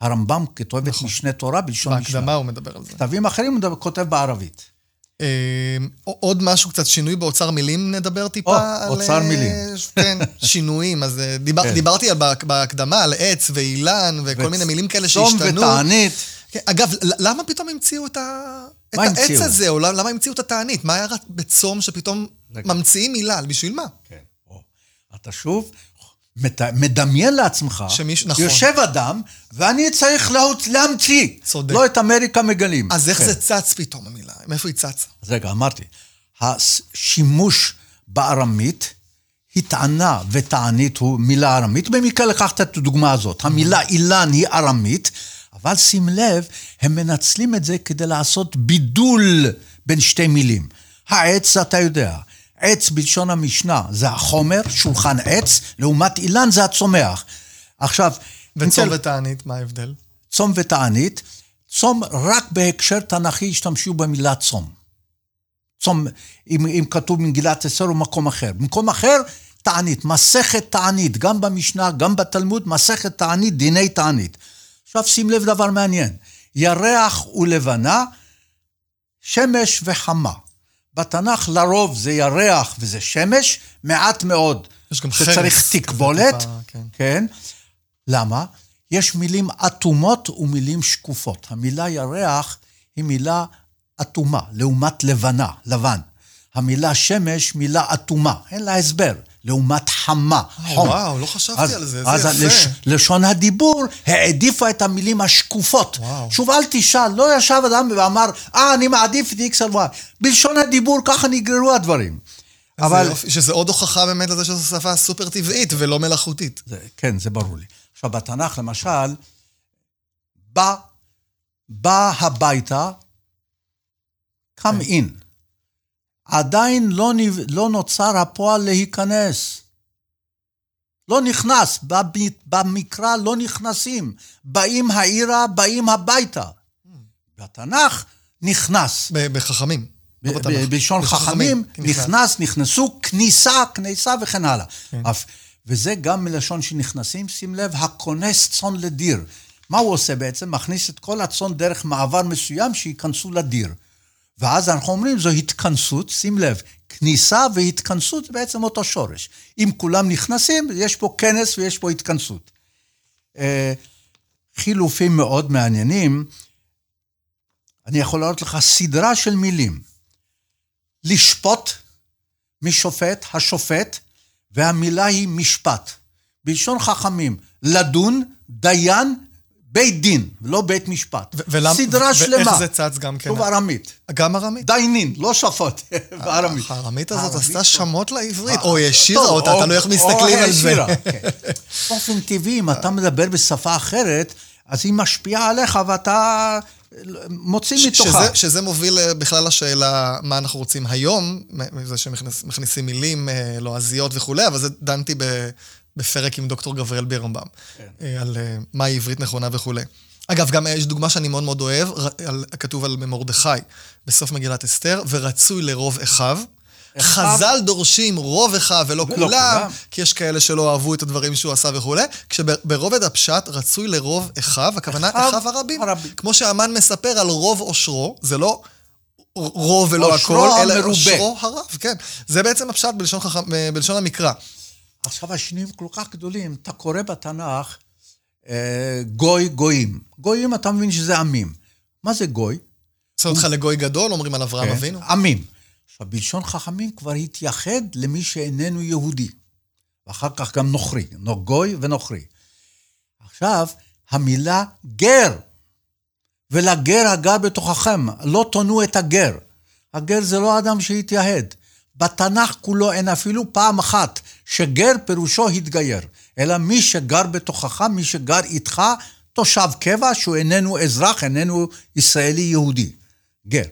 הרמב"ם כותב נכון. את משנה תורה בלשון משנה. בהקדמה הוא מדבר על זה. כתבים אחרים הוא כותב בערבית. אמ, עוד משהו, קצת שינוי באוצר מילים נדבר טיפה? או, על... אוצר מילים. כן, שינויים. אז אה, כן. דיברתי על, בהקדמה על עץ ואילן וכל ו... מיני מילים כאלה שהשתנו. צום ותענית. כן, אגב, למה פתאום המציאו את, ה... את העץ? הזה, או למה המציאו את התענית? מה היה בצום שפתאום ממציאים מילה? בשביל מה? כן. אתה שוב מדמיין לעצמך, שמיש... נכון. יושב אדם, ואני צריך להמציא. צודק. לא את אמריקה מגלים. אז איך כן. זה צץ פתאום המילה? מאיפה היא צצה? אז רגע, אמרתי, השימוש בארמית, הטענה ותענית הוא מילה ארמית. במקרה לקחת את הדוגמה הזאת. המילה אילן היא ארמית, אבל שים לב, הם מנצלים את זה כדי לעשות בידול בין שתי מילים. העץ, אתה יודע. עץ בלשון המשנה זה החומר, שולחן עץ, לעומת אילן זה הצומח. עכשיו... וצום ניתן... ותענית, מה ההבדל? צום ותענית, צום רק בהקשר תנ"כי השתמשו במילה צום. צום, אם, אם כתוב במגילת אסתר או מקום אחר. במקום אחר, תענית, מסכת תענית, גם במשנה, גם בתלמוד, מסכת תענית, דיני תענית. עכשיו שים לב דבר מעניין, ירח ולבנה, שמש וחמה. בתנ"ך לרוב זה ירח וזה שמש, מעט מאוד. יש גם חרס. שצריך תקבולת, כן. כן. למה? יש מילים אטומות ומילים שקופות. המילה ירח היא מילה אטומה, לעומת לבנה, לבן. המילה שמש, מילה אטומה, אין לה הסבר. לעומת חמה, חום. וואו, לא חשבתי אז, על זה, זה יפה. אז לשון הדיבור העדיפה את המילים השקופות. וואו. שוב, אל תשאל, לא ישב אדם ואמר, אה, אני מעדיף את X על Y. בלשון הדיבור ככה נגררו הדברים. אבל... יופי, שזה עוד הוכחה באמת לזה שזו שפה סופר טבעית ולא מלאכותית. זה, כן, זה ברור לי. עכשיו, בתנ"ך, למשל, בא, בא הביתה, come כן. in. עדיין לא. לא נוצר הפועל להיכנס. לא נכנס, במקרא לא נכנסים. באים העירה, באים הביתה. בתנ"ך נכנס. בחכמים. לא בלשון חכמים, נכנס, נכנסו, כניסה, כניסה וכן הלאה. כן. וזה גם מלשון שנכנסים, שים לב, הכונס צאן לדיר. מה הוא עושה בעצם? מכניס את כל הצאן דרך מעבר מסוים שייכנסו לדיר. ואז אנחנו אומרים, זו התכנסות, שים לב, כניסה והתכנסות זה בעצם אותו שורש. אם כולם נכנסים, יש פה כנס ויש פה התכנסות. אה, חילופים מאוד מעניינים. אני יכול להראות לך סדרה של מילים. לשפוט, משופט, השופט, והמילה היא משפט. בלשון חכמים, לדון, דיין, בית דין, לא בית משפט. ולמה, סדרה שלמה. ואיך זה צץ גם כן? שוב ארמית. גם ארמית? דיינין, לא שפות, בארמית. הארמית הזאת עשתה שמות לעברית, או השאירה אותה, תלוי איך מסתכלים על זה. כן. באופן טבעי, אם אתה מדבר בשפה אחרת, אז היא משפיעה עליך ואתה מוציא מתוכה. שזה מוביל אה, בכלל לשאלה מה אנחנו רוצים היום, מזה שמכניסים מילים אה, לועזיות וכולי, אבל זה דנתי בפרק עם דוקטור גבריאל בירנבאום, כן. אה, על אה, מהי עברית נכונה וכולי. אגב, גם יש דוגמה שאני מאוד מאוד אוהב, על, כתוב על מרדכי בסוף מגילת אסתר, ורצוי לרוב אחיו. חז"ל דורשים רוב אחד ולא ולא כולם, כולם. כי יש כאלה שלא אהבו את הדברים שהוא עשה וכולי, כשברובד הפשט רצוי לרוב אחד, הכוונה אחיו אחיו הרבים. הרבים. כמו שהמן מספר על רוב עושרו, זה לא רוב ולא הכל, אלא. עושרו הרב, כן. זה בעצם הפשט בלשון, חכם, בלשון המקרא. עכשיו השינויים כל כך גדולים, אתה קורא בתנ"ך אה, גוי גויים. גויים, אתה מבין שזה עמים. מה זה גוי? עושה אותך לגוי גדול, אומרים על אברהם כן, אבינו. עמים. עכשיו, בלשון חכמים כבר התייחד למי שאיננו יהודי. ואחר כך גם נוכרי, נו- גוי ונוכרי. עכשיו, המילה גר, ולגר הגר בתוככם, לא תונו את הגר. הגר זה לא אדם שהתייהד. בתנ"ך כולו אין אפילו פעם אחת שגר פירושו התגייר, אלא מי שגר בתוכך, מי שגר איתך, תושב קבע שהוא איננו אזרח, איננו ישראלי יהודי. גר.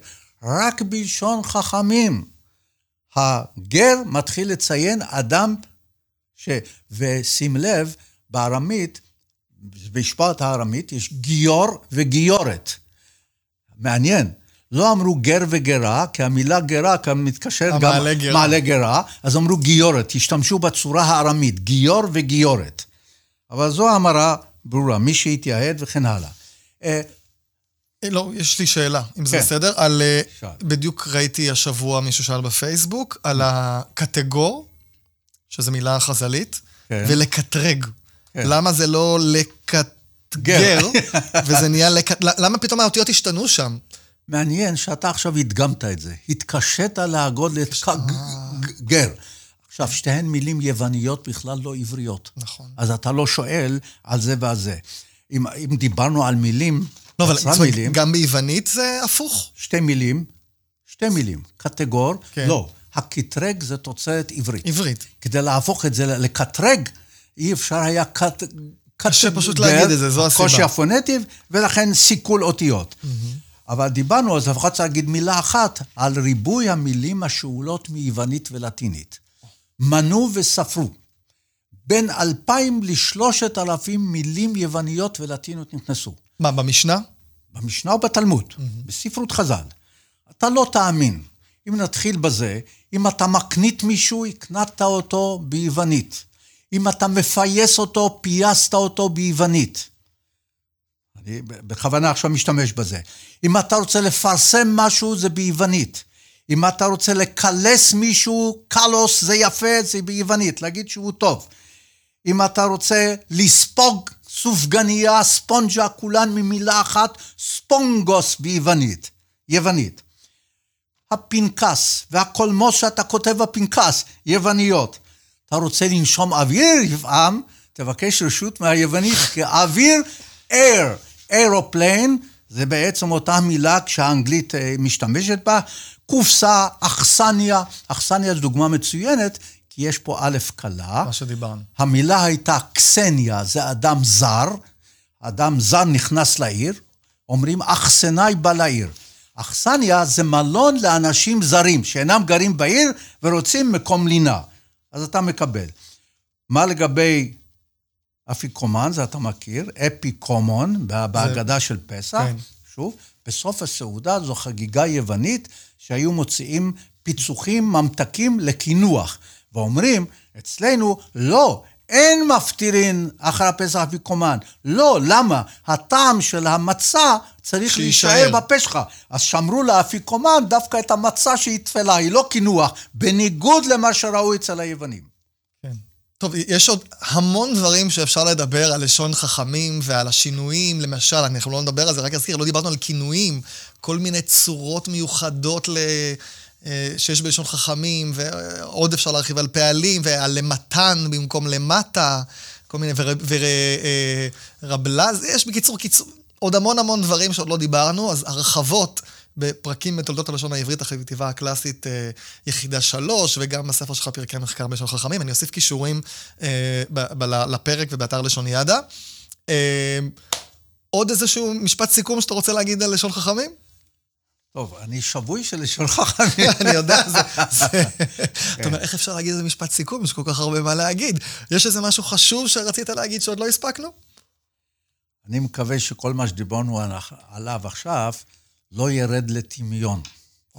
רק בלשון חכמים. הגר מתחיל לציין אדם ש... ושים לב, בארמית, במשפט הארמית יש גיור וגיורת. מעניין. לא אמרו גר וגרה, כי המילה גרה כאן מתקשר גם... המעלה גרה. מעלה גרה, אז אמרו גיורת, השתמשו בצורה הארמית, גיור וגיורת. אבל זו המרה ברורה, מי שהתייעד וכן הלאה. אה, אה, לא, יש לי שאלה, אם זה כן. בסדר. על... אה, שאל. בדיוק ראיתי השבוע מישהו שאל בפייסבוק, על הקטגור, שזו מילה חז"לית, כן. ולקטרג. כן. למה זה לא לקטגר, וזה נהיה לק... למה פתאום האותיות השתנו שם? מעניין שאתה עכשיו הדגמת את זה. התקשית להגות לגר. עכשיו, שתיהן מילים יווניות בכלל לא עבריות. נכון. אז אתה לא שואל על זה ועל זה. אם, אם דיברנו על מילים, לא, אבל זאת מילים, גם ביוונית זה הפוך. שתי מילים, שתי מילים. קטגור, כן. לא. הקטרג זה תוצרת עברית. עברית. כדי להפוך את זה לקטרג, אי אפשר היה קט... קשה פשוט להגיד את זה, זו הסיבה. הקושי הפונטי, ולכן סיכול אותיות. אבל דיברנו, אז לפחות צריך להגיד מילה אחת על ריבוי המילים השאולות מיוונית ולטינית. מנו וספרו. בין אלפיים לשלושת אלפים מילים יווניות ולטיניות נכנסו. מה, במשנה? במשנה ובתלמוד, בספרות חז"ל. אתה לא תאמין. אם נתחיל בזה, אם אתה מקנית מישהו, הקנדת אותו ביוונית. אם אתה מפייס אותו, פייסת אותו ביוונית. אני בכוונה עכשיו משתמש בזה. אם אתה רוצה לפרסם משהו, זה ביוונית. אם אתה רוצה לקלס מישהו, καλός זה יפה, זה ביוונית, להגיד שהוא טוב. אם אתה רוצה לספוג סופגניה, ספונג'ה, כולן ממילה אחת, σπόγγος ביוונית, יוונית. הפנקס והקולמוס שאתה כותב בפנקס, יווניות. אתה רוצה לנשום אוויר, יפעם, תבקש רשות מהיוונית, כי אוויר, air, aeroplane, זה בעצם אותה מילה כשהאנגלית אה, משתמשת בה. קופסה, אכסניה, אכסניה זו דוגמה מצוינת, כי יש פה א' קלה. מה שדיברנו. המילה הייתה קסניה, זה אדם זר. אדם זר נכנס לעיר, אומרים אכסנאי בא לעיר. אכסניה זה מלון לאנשים זרים שאינם גרים בעיר ורוצים מקום לינה. אז אתה מקבל. מה לגבי אפיקומן, זה אתה מכיר, אפיקומון, בהגדה של פסח. כן. שוב, בסוף הסעודה זו חגיגה יוונית שהיו מוציאים פיצוחים, ממתקים לקינוח. ואומרים, אצלנו, לא, אין מפטירין אחר הפסח אפיקומן. לא, למה? הטעם של המצה צריך. להישאר בפה שלך. אז שמרו לאפיקומן דווקא את המצה שהיא תפלה, היא לא קינוח, בניגוד למה שראו אצל היוונים. טוב, יש עוד המון דברים שאפשר לדבר על לשון חכמים ועל השינויים. למשל, אנחנו לא נדבר על זה, רק אזכיר, לא דיברנו על כינויים, כל מיני צורות מיוחדות ל... אה, שיש בלשון חכמים, ועוד אפשר להרחיב על פעלים, ועל למתן במקום למטה, כל מיני, ורבלז, יש בקיצור, קיצור, עוד המון המון דברים שעוד לא דיברנו, אז הרחבות בפרקים בתולדות הלשון העברית, החטיבה הקלאסית, אה, יחידה שלוש, וגם בספר שלך פרקי מחקר בלשון חכמים. אני אוסיף קישורים אה, לפרק ובאתר לשון. אה, עוד איזשהו משפט סיכום שאתה רוצה להגיד על לשון חכמים? טוב, אני שבוי של לשון חכמים. אני יודע, זה... זה- אתה אומר, איך אפשר להגיד איזה משפט סיכום? יש כל כך הרבה מה להגיד. יש איזה משהו חשוב שרצית להגיד שעוד לא הספקנו? אני מקווה שכל מה שדיברנו עליו עכשיו לא ירד לטמיון.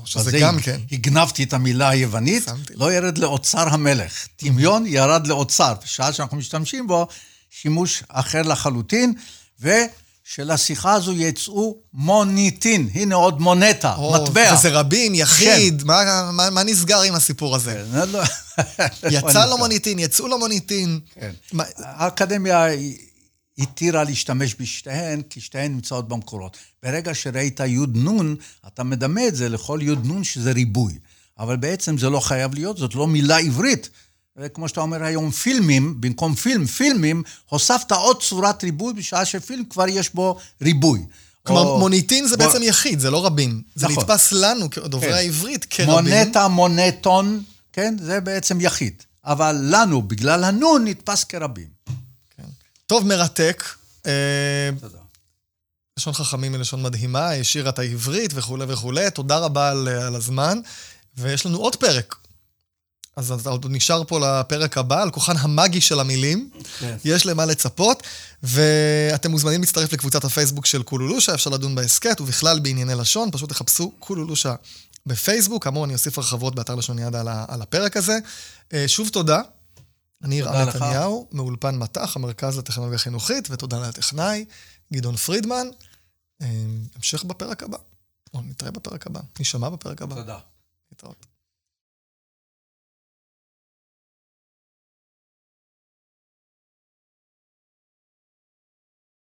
שזה גם כן. הגנבתי את המילה היוונית, שמתי. לא ירד לאוצר המלך. דמיון ירד לאוצר, בשעה שאנחנו משתמשים בו, שימוש אחר לחלוטין, ושלשיחה הזו יצאו מוניטין. הנה עוד מונטה, או, מטבע. וזה רבים, יחיד, מה, מה, מה נסגר עם הסיפור הזה? כן, לא- יצא לו מוניטין, יצאו לו מוניטין. כן. מה- האקדמיה התירה להשתמש בשתיהן, כי שתיהן נמצאות במקורות. ברגע שראית יוד נון, אתה מדמה את זה לכל יוד נון שזה ריבוי. אבל בעצם זה לא חייב להיות, זאת לא מילה עברית. כמו שאתה אומר היום, פילמים, במקום פילם, פילמים, הוספת עוד צורת ריבוי, בשעה שפילם כבר יש בו ריבוי. כלומר, או- מוניטין זה בוא- בעצם יחיד, זה לא רבים. זה נכון. נתפס לנו, כדוברי כן. העברית, כרבים. מונטה, מונטון, כן? זה בעצם יחיד. אבל לנו, בגלל הנון, נתפס כרבים. טוב, מרתק. אה, תודה. לשון חכמים היא לשון מדהימה, השאירה את העברית וכולי וכולי. תודה רבה על, על הזמן. ויש לנו עוד פרק. אז אתה עוד נשאר פה לפרק הבא, על כוחן המאגי של המילים. כן. יש למה לצפות, ואתם מוזמנים להצטרף לקבוצת הפייסבוק של קולולושה, אפשר לדון בהסכת, ובכלל בענייני לשון, פשוט תחפשו קולולושה בפייסבוק. כאמור, אני אוסיף הרחבות באתר לשון יד על, על הפרק הזה. אה, שוב תודה. אני לך. נתניהו, מאולפן מט"ח, המרכז לטכנולוגיה חינוכית, ותודה לטכנאי, גדעון פרידמן. אה, המשך בפרק הבא. או נתראה בפרק הבא, נשמע בפרק הבא. תודה. להתראות.